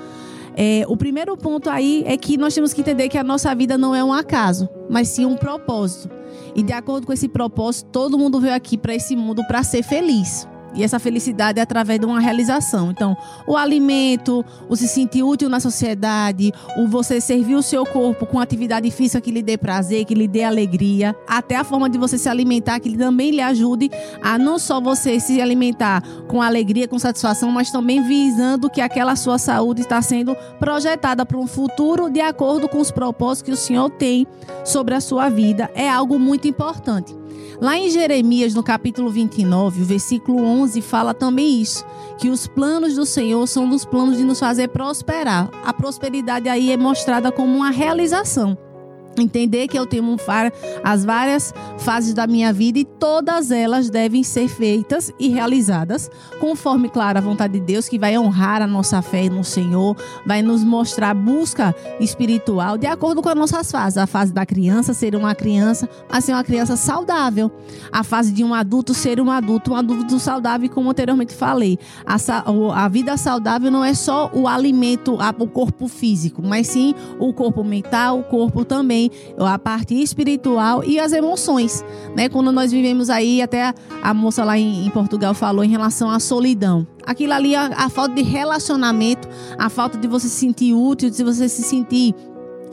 é, o primeiro ponto aí é que nós temos que entender que a nossa vida não é um acaso, mas sim um propósito. E de acordo com esse propósito, todo mundo veio aqui para esse mundo para ser feliz. E essa felicidade é através de uma realização. Então, o alimento, o se sentir útil na sociedade, o você servir o seu corpo com atividade física que lhe dê prazer, que lhe dê alegria, até a forma de você se alimentar que também lhe ajude a não só você se alimentar com alegria, com satisfação, mas também visando que aquela sua saúde está sendo projetada para um futuro de acordo com os propósitos que o Senhor tem sobre a sua vida. É algo muito importante. Lá em Jeremias, no capítulo 29, o versículo 11, fala também isso: que os planos do Senhor são os planos de nos fazer prosperar. A prosperidade aí é mostrada como uma realização. Entender que eu tenho as várias fases da minha vida e todas elas devem ser feitas e realizadas conforme, claro, a vontade de Deus, que vai honrar a nossa fé no Senhor, vai nos mostrar busca espiritual de acordo com as nossas fases. A fase da criança ser uma criança, mas ser uma criança saudável. A fase de um adulto ser um adulto, um adulto saudável, como anteriormente falei. A, a vida saudável não é só o alimento, o corpo físico, mas sim o corpo mental, o corpo também a parte espiritual e as emoções, né? Quando nós vivemos aí, até a, a moça lá em, Portugal falou em relação à solidão. Aquilo ali, a, a falta de relacionamento, a falta de você se sentir útil, de você se sentir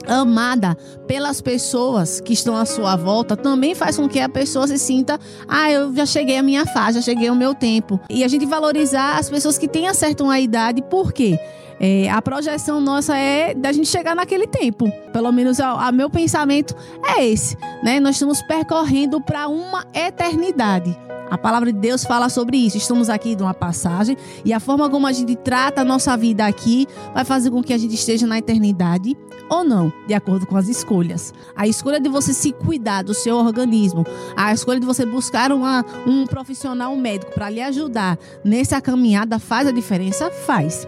amada pelas pessoas que estão à sua volta também faz com que a pessoa se sinta, ah, eu já cheguei a minha fase, já cheguei ao meu tempo. E a gente valorizar as pessoas que têm certa uma idade, por quê? É, a projeção nossa é da gente chegar naquele tempo. Pelo menos o meu pensamento é esse, né? Nós estamos percorrendo para uma eternidade. A palavra de Deus fala sobre isso. Estamos aqui de uma passagem e a forma como a gente trata a nossa vida aqui vai fazer com que a gente esteja na eternidade ou não, de acordo com as escolhas. A escolha de você se cuidar do seu organismo, a escolha de você buscar uma, um profissional médico para lhe ajudar nessa caminhada faz a diferença? Faz.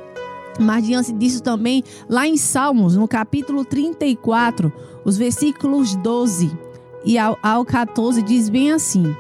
Mas diante disso também, lá em Salmos, no capítulo 34, os versículos 12 e ao, ao 14, diz bem assim: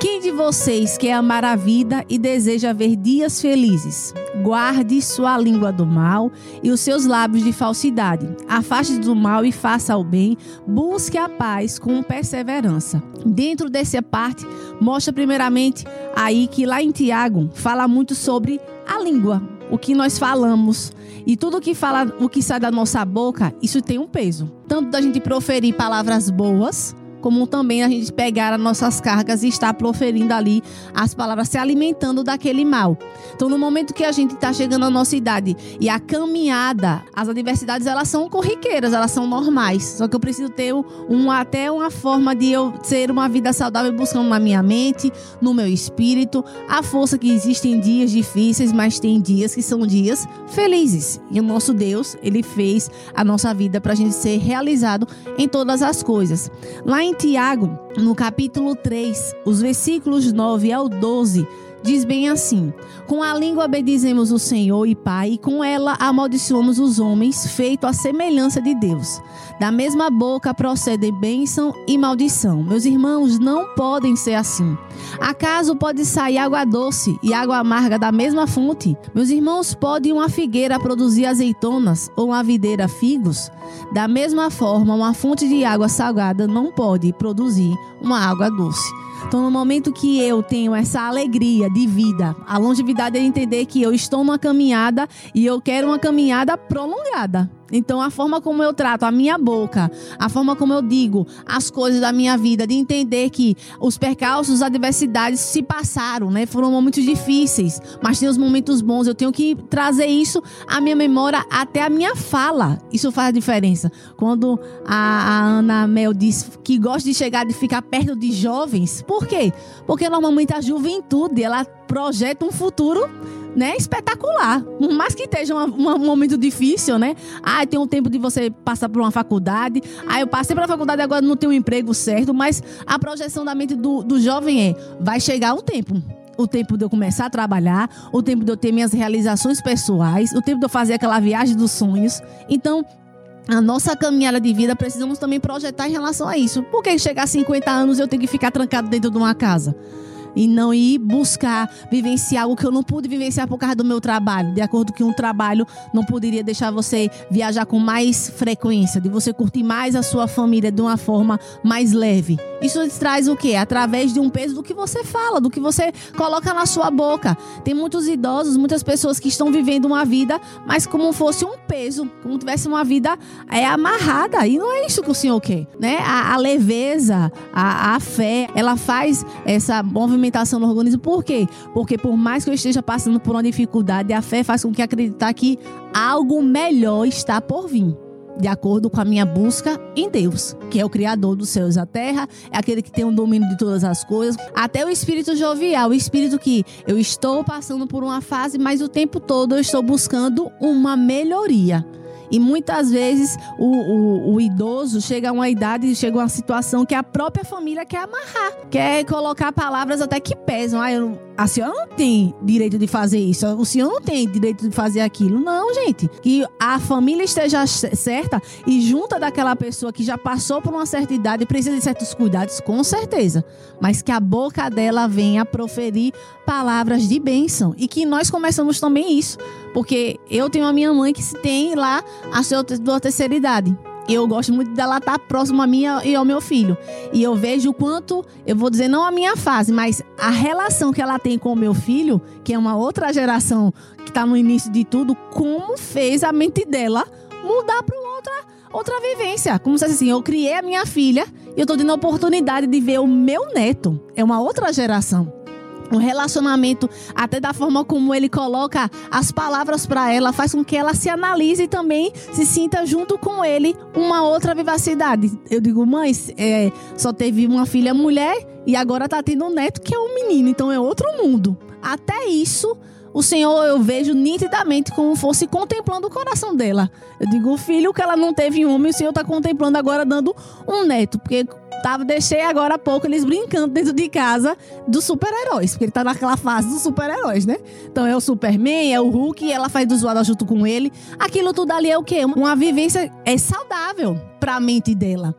Quem de vocês quer amar a vida e deseja ver dias felizes? Guarde sua língua do mal e os seus lábios de falsidade. Afaste do mal e faça o bem. Busque a paz com perseverança. Dentro dessa parte, mostra primeiramente aí que lá em Tiago fala muito sobre a língua o que nós falamos e tudo que fala, o que sai da nossa boca, isso tem um peso. Tanto da gente proferir palavras boas, como também a gente pegar as nossas cargas e estar proferindo ali as palavras, se alimentando daquele mal. Então, no momento que a gente está chegando à nossa idade e a caminhada, as adversidades elas são corriqueiras, elas são normais. Só que eu preciso ter um, até uma forma de eu ser uma vida saudável, buscando na minha mente, no meu espírito, a força que existe em dias difíceis, mas tem dias que são dias felizes. E o nosso Deus, ele fez a nossa vida para a gente ser realizado em todas as coisas. Lá em em Tiago, no capítulo 3, os versículos 9 ao 12, diz bem assim: Com a língua bendizemos o Senhor e Pai, e com ela amaldiçoamos os homens, feito à semelhança de Deus. Da mesma boca procedem bênção e maldição. Meus irmãos, não podem ser assim. Acaso pode sair água doce e água amarga da mesma fonte? Meus irmãos, pode uma figueira produzir azeitonas ou uma videira figos? Da mesma forma, uma fonte de água salgada não pode produzir uma água doce. Então, no momento que eu tenho essa alegria de vida, a longevidade é entender que eu estou numa caminhada e eu quero uma caminhada prolongada. Então, a forma como eu trato a minha boca, a forma como eu digo as coisas da minha vida, de entender que os percalços, as adversidades se passaram, né? Foram momentos difíceis, mas tem os momentos bons. Eu tenho que trazer isso à minha memória até a minha fala. Isso faz a diferença. Quando a, a Ana Mel diz que gosta de chegar, de ficar perto de jovens, por quê? Porque normalmente a juventude, ela projeta um futuro né, espetacular. Por mais que esteja uma- uma- um momento difícil, né? Ah, tem um tempo de você passar por uma faculdade. Ah, eu passei pela faculdade agora não tenho um emprego certo. Mas a projeção da mente do, do jovem é: vai chegar um tempo. O tempo de eu começar a trabalhar, o tempo de eu ter minhas realizações pessoais, o tempo de eu fazer aquela viagem dos sonhos. Então, a nossa caminhada de vida precisamos também projetar em relação a isso. Por que chegar a 50 anos eu tenho que ficar trancado dentro de uma casa? E não ir buscar vivenciar algo que eu não pude vivenciar por causa do meu trabalho. De acordo com um trabalho não poderia deixar você viajar com mais frequência, de você curtir mais a sua família de uma forma mais leve. Isso traz o quê? Através de um peso do que você fala, do que você coloca na sua boca. Tem muitos idosos, muitas pessoas que estão vivendo uma vida, mas como fosse um peso, como tivesse uma vida é, amarrada. E não é isso que o Senhor quer, né? A, a leveza, a, a fé, ela faz essa movimentação no organismo. Por quê? Porque por mais que eu esteja passando por uma dificuldade, a fé faz com que acreditar que algo melhor está por vir de acordo com a minha busca em Deus, que é o Criador dos céus e da terra, é aquele que tem o domínio de todas as coisas. Até o espírito jovial, o espírito que eu estou passando por uma fase, mas o tempo todo eu estou buscando uma melhoria. E muitas vezes o, o, o idoso chega a uma idade, chega a uma situação que a própria família quer amarrar, quer colocar palavras até que pesam. Ah, eu, a senhora não tem direito de fazer isso, o senhor não tem direito de fazer aquilo. Não, gente. Que a família esteja certa e junta daquela pessoa que já passou por uma certa idade e precisa de certos cuidados, com certeza. Mas que a boca dela venha proferir palavras de bênção. E que nós começamos também isso. Porque eu tenho a minha mãe que se tem lá a sua terceira idade. Eu gosto muito dela estar próxima a mim e ao meu filho. E eu vejo o quanto, eu vou dizer, não a minha fase, mas a relação que ela tem com o meu filho, que é uma outra geração que está no início de tudo, como fez a mente dela mudar para outra, outra vivência. Como se assim, eu criei a minha filha e eu estou tendo a oportunidade de ver o meu neto. É uma outra geração um relacionamento, até da forma como ele coloca as palavras para ela, faz com que ela se analise e também se sinta junto com ele uma outra vivacidade. Eu digo, mãe, é, só teve uma filha mulher e agora tá tendo um neto que é um menino, então é outro mundo. Até isso, o Senhor eu vejo nitidamente como fosse contemplando o coração dela. Eu digo, filho que ela não teve um homem, o Senhor tá contemplando agora dando um neto, porque tava deixei agora há pouco eles brincando dentro de casa dos super-heróis, porque ele tá naquela fase dos super-heróis, né? Então é o Superman, é o Hulk, ela faz do zoada junto com ele. Aquilo tudo ali é o quê? Uma vivência é saudável pra mente dela.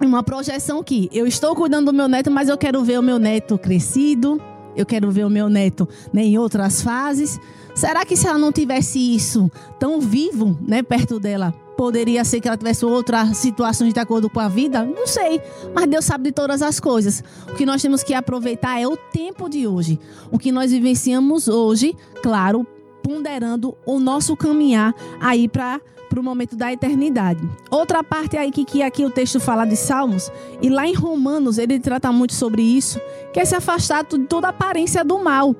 Uma projeção que eu estou cuidando do meu neto, mas eu quero ver o meu neto crescido, eu quero ver o meu neto né, em outras fases. Será que se ela não tivesse isso tão vivo, né, perto dela, poderia ser que ela tivesse outras situações de acordo com a vida? Não sei, mas Deus sabe de todas as coisas. O que nós temos que aproveitar é o tempo de hoje. O que nós vivenciamos hoje, claro, ponderando o nosso caminhar aí para para o momento da eternidade. Outra parte aí que, que aqui o texto fala de Salmos, e lá em Romanos ele trata muito sobre isso, que é se afastar de toda aparência do mal.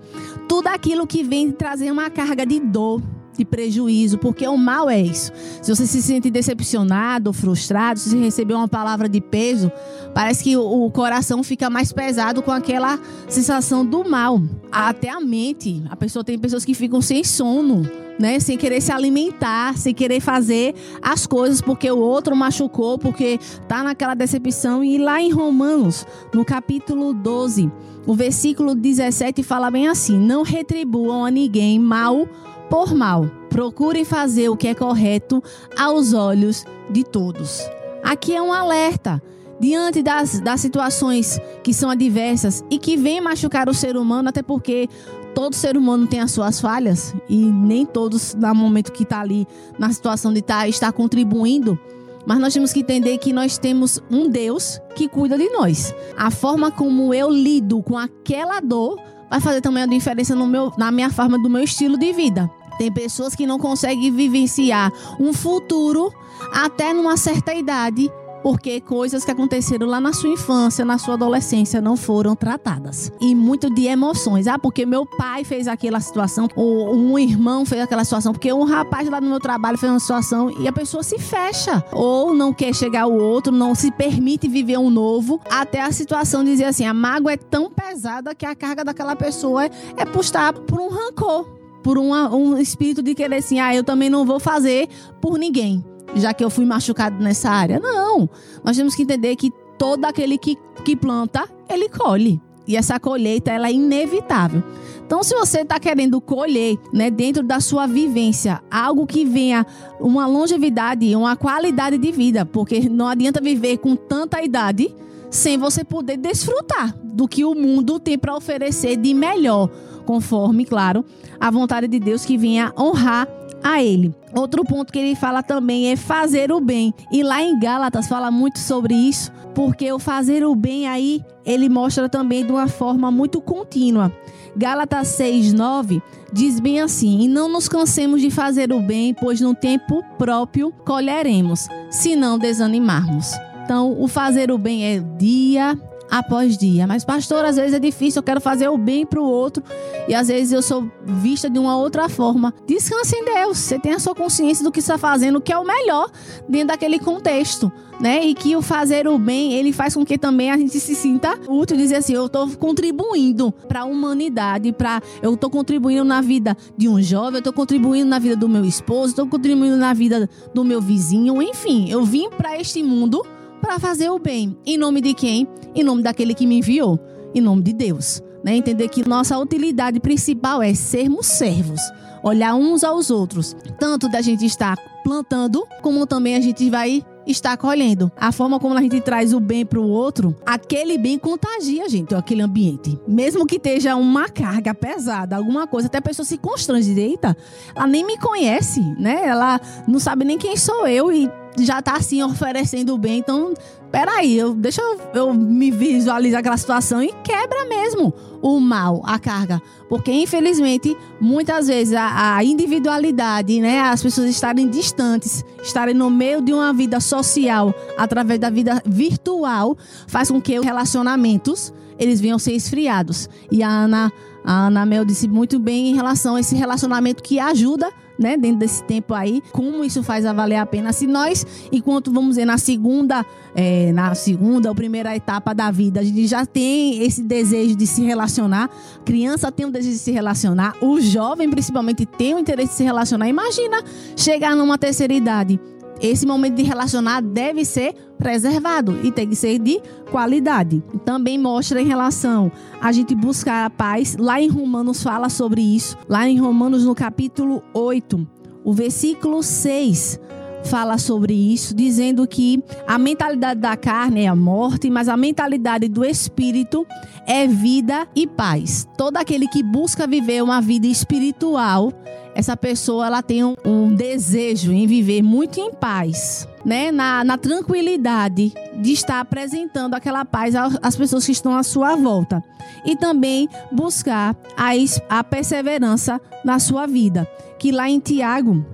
Tudo aquilo que vem trazer uma carga de dor, de prejuízo, porque o mal é isso. Se você se sente decepcionado, frustrado, se você recebeu uma palavra de peso, parece que o, o coração fica mais pesado com aquela sensação do mal. Até a mente, a pessoa tem pessoas que ficam sem sono, né, sem querer se alimentar, sem querer fazer as coisas porque o outro machucou, porque tá naquela decepção. E lá em Romanos, no capítulo 12, o versículo 17 fala bem assim: Não retribuam a ninguém mal por mal. Procurem fazer o que é correto aos olhos de todos. Aqui é um alerta. Diante das, das situações que são adversas e que vêm machucar o ser humano, até porque todo ser humano tem as suas falhas e nem todos, no momento que está ali na situação de estar, está contribuindo. Mas nós temos que entender que nós temos um Deus que cuida de nós. A forma como eu lido com aquela dor vai fazer também a diferença no meu, na minha forma do meu estilo de vida. Tem pessoas que não conseguem vivenciar um futuro até numa certa idade porque coisas que aconteceram lá na sua infância, na sua adolescência, não foram tratadas. E muito de emoções. Ah, porque meu pai fez aquela situação, ou um irmão fez aquela situação, porque um rapaz lá no meu trabalho fez uma situação e a pessoa se fecha. Ou não quer chegar ao outro, não se permite viver um novo, até a situação dizer assim: a mágoa é tão pesada que a carga daquela pessoa é, é postar por um rancor. Por uma, um espírito de querer assim, ah, eu também não vou fazer por ninguém já que eu fui machucado nessa área. Não. Nós temos que entender que todo aquele que, que planta, ele colhe. E essa colheita ela é inevitável. Então, se você está querendo colher, né, dentro da sua vivência, algo que venha uma longevidade, uma qualidade de vida, porque não adianta viver com tanta idade sem você poder desfrutar do que o mundo tem para oferecer de melhor, conforme, claro, a vontade de Deus que venha honrar a ele. Outro ponto que ele fala também é fazer o bem. E lá em Gálatas fala muito sobre isso, porque o fazer o bem aí ele mostra também de uma forma muito contínua. Gálatas 6:9 diz bem assim: "E não nos cansemos de fazer o bem, pois no tempo próprio colheremos, se não desanimarmos." Então, o fazer o bem é dia após dia. Mas, pastor, às vezes é difícil, eu quero fazer o bem para o outro e às vezes eu sou vista de uma outra forma. Descanse em Deus. Você tem a sua consciência do que está fazendo, que é o melhor dentro daquele contexto. Né? E que o fazer o bem, ele faz com que também a gente se sinta útil, dizer assim, eu estou contribuindo para a humanidade, para eu estou contribuindo na vida de um jovem, eu estou contribuindo na vida do meu esposo, estou contribuindo na vida do meu vizinho, enfim, eu vim para este mundo para fazer o bem. Em nome de quem? Em nome daquele que me enviou. Em nome de Deus. Né? Entender que nossa utilidade principal é sermos servos. Olhar uns aos outros. Tanto da gente estar plantando, como também a gente vai estar colhendo. A forma como a gente traz o bem para o outro, aquele bem contagia, gente, aquele ambiente. Mesmo que esteja uma carga pesada, alguma coisa, até a pessoa se constrange. Eita, ela nem me conhece, né? Ela não sabe nem quem sou eu e já tá assim oferecendo o bem. Então, peraí, eu, deixa eu, eu me visualizar aquela situação e quebra mesmo o mal, a carga. Porque, infelizmente, muitas vezes a, a individualidade, né, as pessoas estarem distantes, estarem no meio de uma vida social, através da vida virtual, faz com que os relacionamentos eles venham ser esfriados. E a Ana, a Ana Mel disse muito bem em relação a esse relacionamento que ajuda né, dentro desse tempo aí, como isso faz valer a pena. Se nós, enquanto vamos dizer, na segunda, é, na segunda ou primeira etapa da vida, a gente já tem esse desejo de se relacionar, criança tem o desejo de se relacionar, o jovem principalmente tem o interesse de se relacionar. Imagina chegar numa terceira idade esse momento de relacionar deve ser preservado e tem que ser de qualidade. Também mostra em relação a gente buscar a paz. Lá em Romanos fala sobre isso. Lá em Romanos, no capítulo 8, o versículo 6 fala sobre isso, dizendo que a mentalidade da carne é a morte, mas a mentalidade do espírito é vida e paz. Todo aquele que busca viver uma vida espiritual, essa pessoa ela tem um, um desejo em viver muito em paz, né? Na, na tranquilidade de estar apresentando aquela paz às pessoas que estão à sua volta. E também buscar a, a perseverança na sua vida. Que lá em Tiago,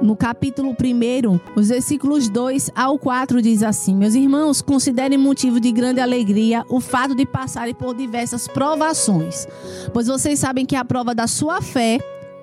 no capítulo 1, os versículos 2 ao 4 diz assim: Meus irmãos, considerem motivo de grande alegria o fato de passarem por diversas provações, pois vocês sabem que a prova da sua fé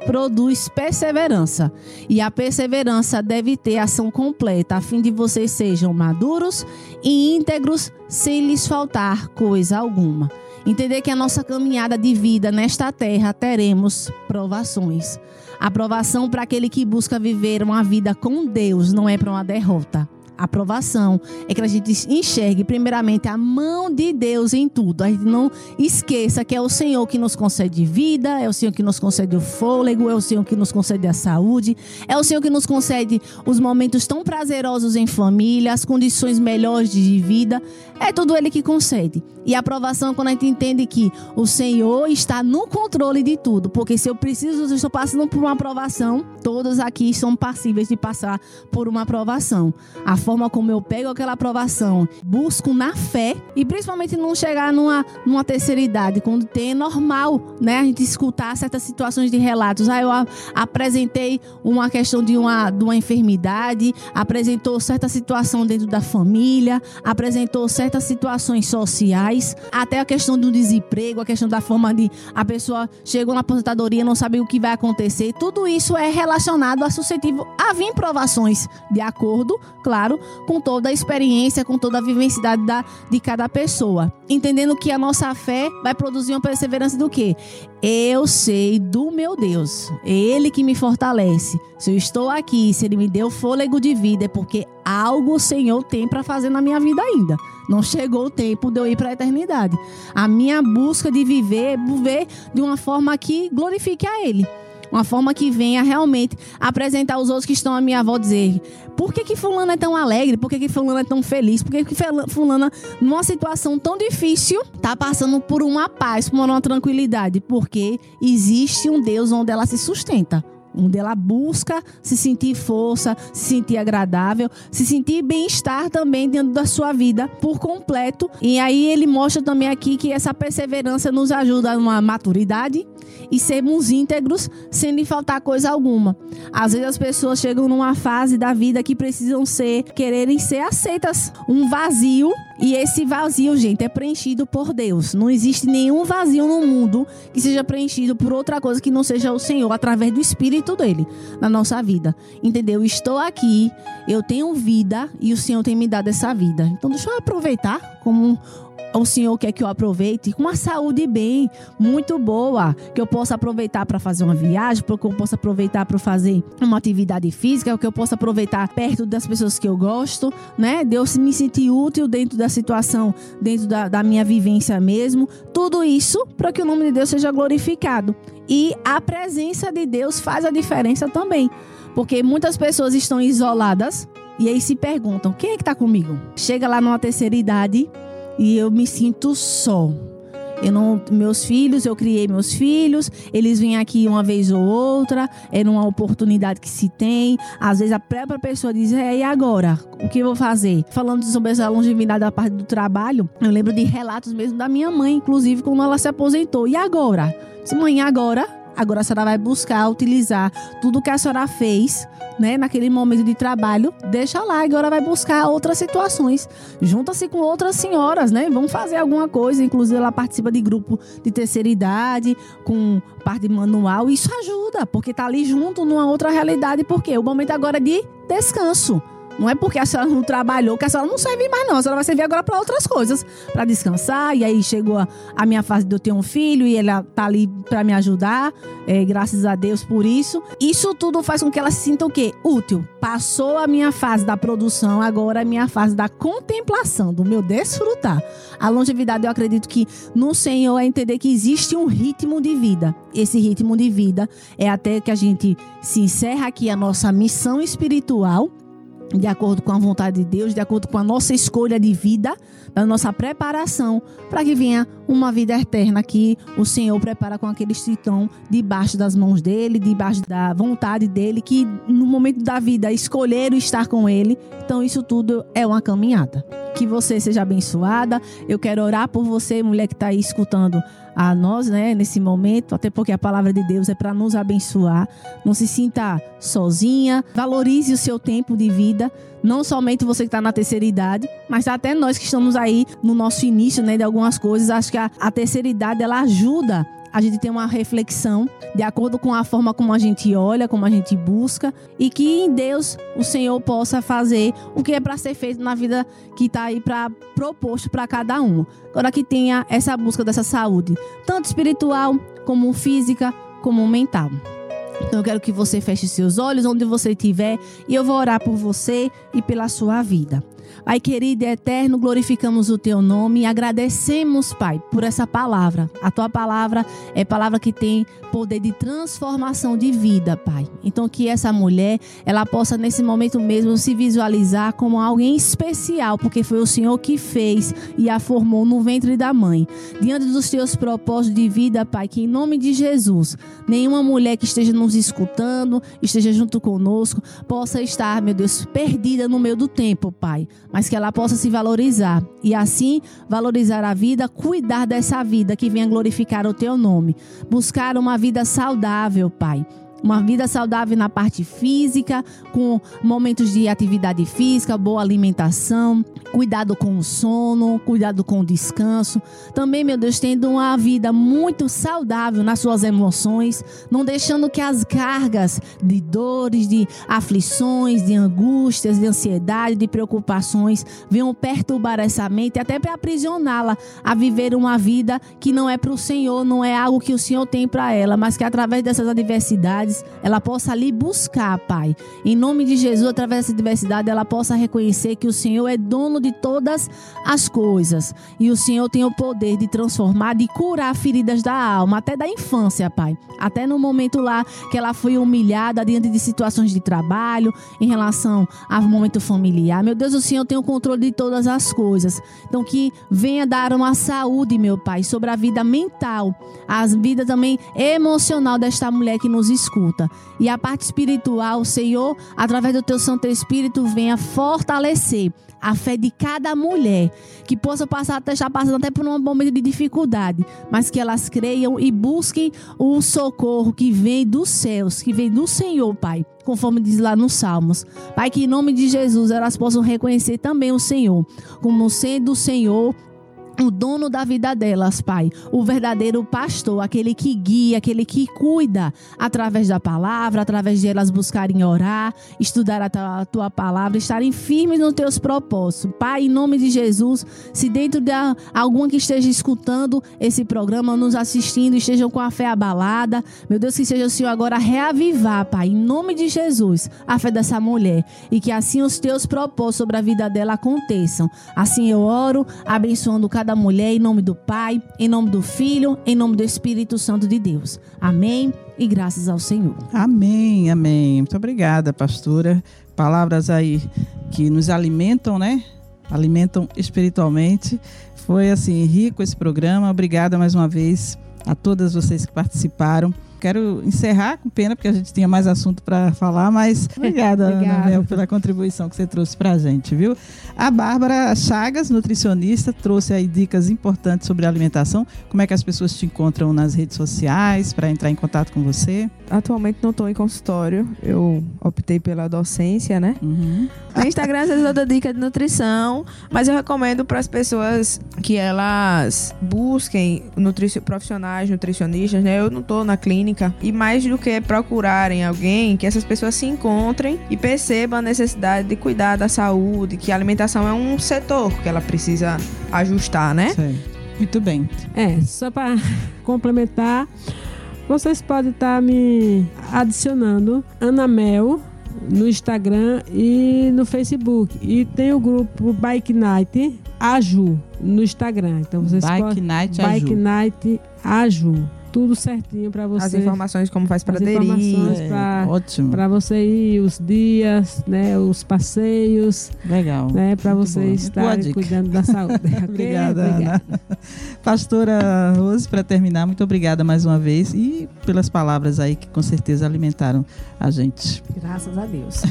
produz perseverança. E a perseverança deve ter ação completa, a fim de vocês sejam maduros e íntegros, sem lhes faltar coisa alguma. Entender que a nossa caminhada de vida nesta terra teremos provações. Aprovação para aquele que busca viver uma vida com Deus, não é para uma derrota aprovação é que a gente enxergue primeiramente a mão de Deus em tudo. A gente não esqueça que é o Senhor que nos concede vida, é o Senhor que nos concede o fôlego, é o Senhor que nos concede a saúde, é o Senhor que nos concede os momentos tão prazerosos em família, as condições melhores de vida. É tudo Ele que concede. E a aprovação quando a gente entende que o Senhor está no controle de tudo. Porque se eu preciso, eu estou passando por uma aprovação, todos aqui são passíveis de passar por uma aprovação. A forma como eu pego aquela aprovação, busco na fé e principalmente não chegar numa, numa terceira idade, quando tem é normal, né? A gente escutar certas situações de relatos. Ah, eu a- apresentei uma questão de uma, de uma enfermidade, apresentou certa situação dentro da família, apresentou certas situações sociais, até a questão do desemprego, a questão da forma de a pessoa chegou na aposentadoria, não sabe o que vai acontecer. Tudo isso é relacionado a suscetível a vir provações, de acordo, claro, com toda a experiência, com toda a vivencialidade da, de cada pessoa. Entendendo que a nossa fé vai produzir uma perseverança do quê? Eu sei do meu Deus. Ele que me fortalece. Se eu estou aqui, se Ele me deu fôlego de vida, é porque algo o Senhor tem para fazer na minha vida ainda. Não chegou o tempo de eu ir para a eternidade. A minha busca de viver viver de uma forma que glorifique a Ele. Uma forma que venha realmente apresentar os outros que estão à minha volta dizer por que, que fulano é tão alegre, por que, que fulano é tão feliz, por que, que fulana, numa situação tão difícil, tá passando por uma paz, por uma tranquilidade, porque existe um Deus onde ela se sustenta. Onde ela busca se sentir força, se sentir agradável, se sentir bem-estar também dentro da sua vida por completo. E aí ele mostra também aqui que essa perseverança nos ajuda numa maturidade e sermos íntegros sem lhe faltar coisa alguma. Às vezes as pessoas chegam numa fase da vida que precisam ser, quererem ser aceitas. Um vazio e esse vazio, gente, é preenchido por Deus. Não existe nenhum vazio no mundo que seja preenchido por outra coisa que não seja o Senhor, através do Espírito dele na nossa vida. Entendeu? Estou aqui, eu tenho vida e o Senhor tem me dado essa vida. Então deixa eu aproveitar como o Senhor quer que eu aproveite com uma saúde bem, muito boa, que eu possa aproveitar para fazer uma viagem, que eu possa aproveitar para fazer uma atividade física, que eu possa aproveitar perto das pessoas que eu gosto, né? Deus me sentir útil dentro da situação, dentro da, da minha vivência mesmo. Tudo isso para que o nome de Deus seja glorificado. E a presença de Deus faz a diferença também. Porque muitas pessoas estão isoladas e aí se perguntam: quem é que está comigo? Chega lá numa terceira idade e eu me sinto só. Eu não, meus filhos, eu criei meus filhos, eles vêm aqui uma vez ou outra, é numa oportunidade que se tem. Às vezes a própria pessoa diz: é, e agora? O que eu vou fazer? Falando sobre essa longevidade da parte do trabalho, eu lembro de relatos mesmo da minha mãe, inclusive, quando ela se aposentou. E agora? Mãe, agora? Agora a senhora vai buscar utilizar tudo que a senhora fez, né, naquele momento de trabalho, deixa lá, agora vai buscar outras situações. Junta-se com outras senhoras, né? Vão fazer alguma coisa, inclusive ela participa de grupo de terceira idade, com parte manual, isso ajuda, porque tá ali junto numa outra realidade, porque o momento agora é de descanso. Não é porque a senhora não trabalhou que a senhora não serve mais, não. A senhora vai servir agora para outras coisas, para descansar. E aí chegou a, a minha fase de eu ter um filho e ela tá ali para me ajudar. É, graças a Deus por isso. Isso tudo faz com que ela se sinta o quê? Útil. Passou a minha fase da produção, agora a minha fase da contemplação, do meu desfrutar. A longevidade, eu acredito que no Senhor é entender que existe um ritmo de vida. Esse ritmo de vida é até que a gente se encerra aqui a nossa missão espiritual de acordo com a vontade de Deus, de acordo com a nossa escolha de vida, da nossa preparação, para que venha uma vida eterna que o Senhor prepara com aqueles que estão debaixo das mãos dele, debaixo da vontade dele, que no momento da vida escolheram estar com ele. Então, isso tudo é uma caminhada. Que você seja abençoada. Eu quero orar por você, mulher que está aí escutando a nós, né, nesse momento, até porque a palavra de Deus é para nos abençoar. Não se sinta sozinha, valorize o seu tempo de vida, não somente você que está na terceira idade, mas até nós que estamos aí no nosso início, né, de algumas coisas. Acho que a, a terceira idade ela ajuda a gente ter uma reflexão de acordo com a forma como a gente olha, como a gente busca e que em Deus o Senhor possa fazer o que é para ser feito na vida que está aí para proposto para cada um. Agora que tenha essa busca dessa saúde, tanto espiritual como física, como mental. Então eu quero que você feche seus olhos onde você estiver e eu vou orar por você e pela sua vida. Pai querido e eterno, glorificamos o teu nome e agradecemos, Pai, por essa palavra. A tua palavra é palavra que tem poder de transformação de vida, Pai. Então que essa mulher, ela possa nesse momento mesmo se visualizar como alguém especial, porque foi o Senhor que fez e a formou no ventre da mãe. Diante dos teus propósitos de vida, Pai, que em nome de Jesus, nenhuma mulher que esteja nos escutando, esteja junto conosco, possa estar, meu Deus, perdida no meio do tempo, Pai, mas que ela possa se valorizar e assim valorizar a vida, cuidar dessa vida que venha glorificar o teu nome, buscar uma vida saudável, Pai. Uma vida saudável na parte física, com momentos de atividade física, boa alimentação, cuidado com o sono, cuidado com o descanso. Também, meu Deus, tendo uma vida muito saudável nas suas emoções, não deixando que as cargas de dores, de aflições, de angústias, de ansiedade, de preocupações venham perturbar essa mente, até para aprisioná-la a viver uma vida que não é para o Senhor, não é algo que o Senhor tem para ela, mas que através dessas adversidades ela possa ali buscar, Pai. Em nome de Jesus, através dessa diversidade, ela possa reconhecer que o Senhor é dono de todas as coisas. E o Senhor tem o poder de transformar, de curar feridas da alma, até da infância, Pai. Até no momento lá que ela foi humilhada diante de situações de trabalho, em relação ao momento familiar. Meu Deus, o Senhor tem o controle de todas as coisas. Então, que venha dar uma saúde, meu Pai, sobre a vida mental, a vida também emocional desta mulher que nos escuta escuta. E a parte espiritual, Senhor, através do teu Santo Espírito, venha fortalecer a fé de cada mulher, que possa passar, estar passando até por um momento de dificuldade, mas que elas creiam e busquem o socorro que vem dos céus, que vem do Senhor, Pai, conforme diz lá nos Salmos. Pai, que em nome de Jesus elas possam reconhecer também o Senhor, como sendo o Senhor o dono da vida delas, Pai, o verdadeiro pastor, aquele que guia, aquele que cuida através da palavra, através de elas buscarem orar, estudar a tua, palavra, estarem firmes nos teus propósitos. Pai, em nome de Jesus, se dentro de alguma que esteja escutando esse programa, nos assistindo, estejam com a fé abalada, meu Deus, que seja o Senhor agora reavivar, Pai, em nome de Jesus, a fé dessa mulher e que assim os teus propósitos sobre a vida dela aconteçam. Assim eu oro, abençoando cada cada mulher, em nome do Pai, em nome do Filho, em nome do Espírito Santo de Deus. Amém e graças ao Senhor. Amém, amém. Muito obrigada, pastora. Palavras aí que nos alimentam, né? Alimentam espiritualmente. Foi assim rico esse programa. Obrigada mais uma vez a todas vocês que participaram. Quero encerrar com pena, porque a gente tinha mais assunto para falar, mas obrigada, Ana Mel, pela contribuição que você trouxe para a gente, viu? A Bárbara Chagas, nutricionista, trouxe aí dicas importantes sobre alimentação. Como é que as pessoas te encontram nas redes sociais para entrar em contato com você? Atualmente não estou em consultório, eu optei pela docência, né? Uhum. No Instagram às vezes eu dou dica de nutrição, mas eu recomendo para as pessoas que elas busquem nutrici profissionais, nutricionistas, né? Eu não estou na clínica e mais do que procurarem alguém, que essas pessoas se encontrem e percebam a necessidade de cuidar da saúde, que a alimentação é um setor que ela precisa ajustar, né? Sei. Muito bem. É, só para complementar, vocês podem estar me adicionando Ana Mel no Instagram e no Facebook. E tem o grupo Bike Night Aju no Instagram. Então vocês Bike podem Night Bike Aju. Night Aju. Tudo certinho para As você. informações como faz para As aderir. informações É, pra- ótimo. Para você ir, os dias, né, os passeios, Legal. né, para você boa. Estar cuidando da saúde. ok? Obrigada, Ana. Pastora Rose, para terminar, muito obrigada mais uma vez e pelas palavras aí que com certeza alimentaram a gente. Graças a Deus.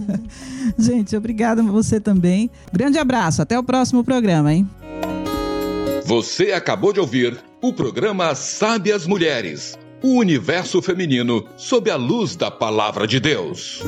Gente, obrigada a você também. Grande abraço, até o próximo programa, hein? Você acabou de ouvir o programa Sabe as Mulheres, o universo feminino sob a luz da palavra de Deus.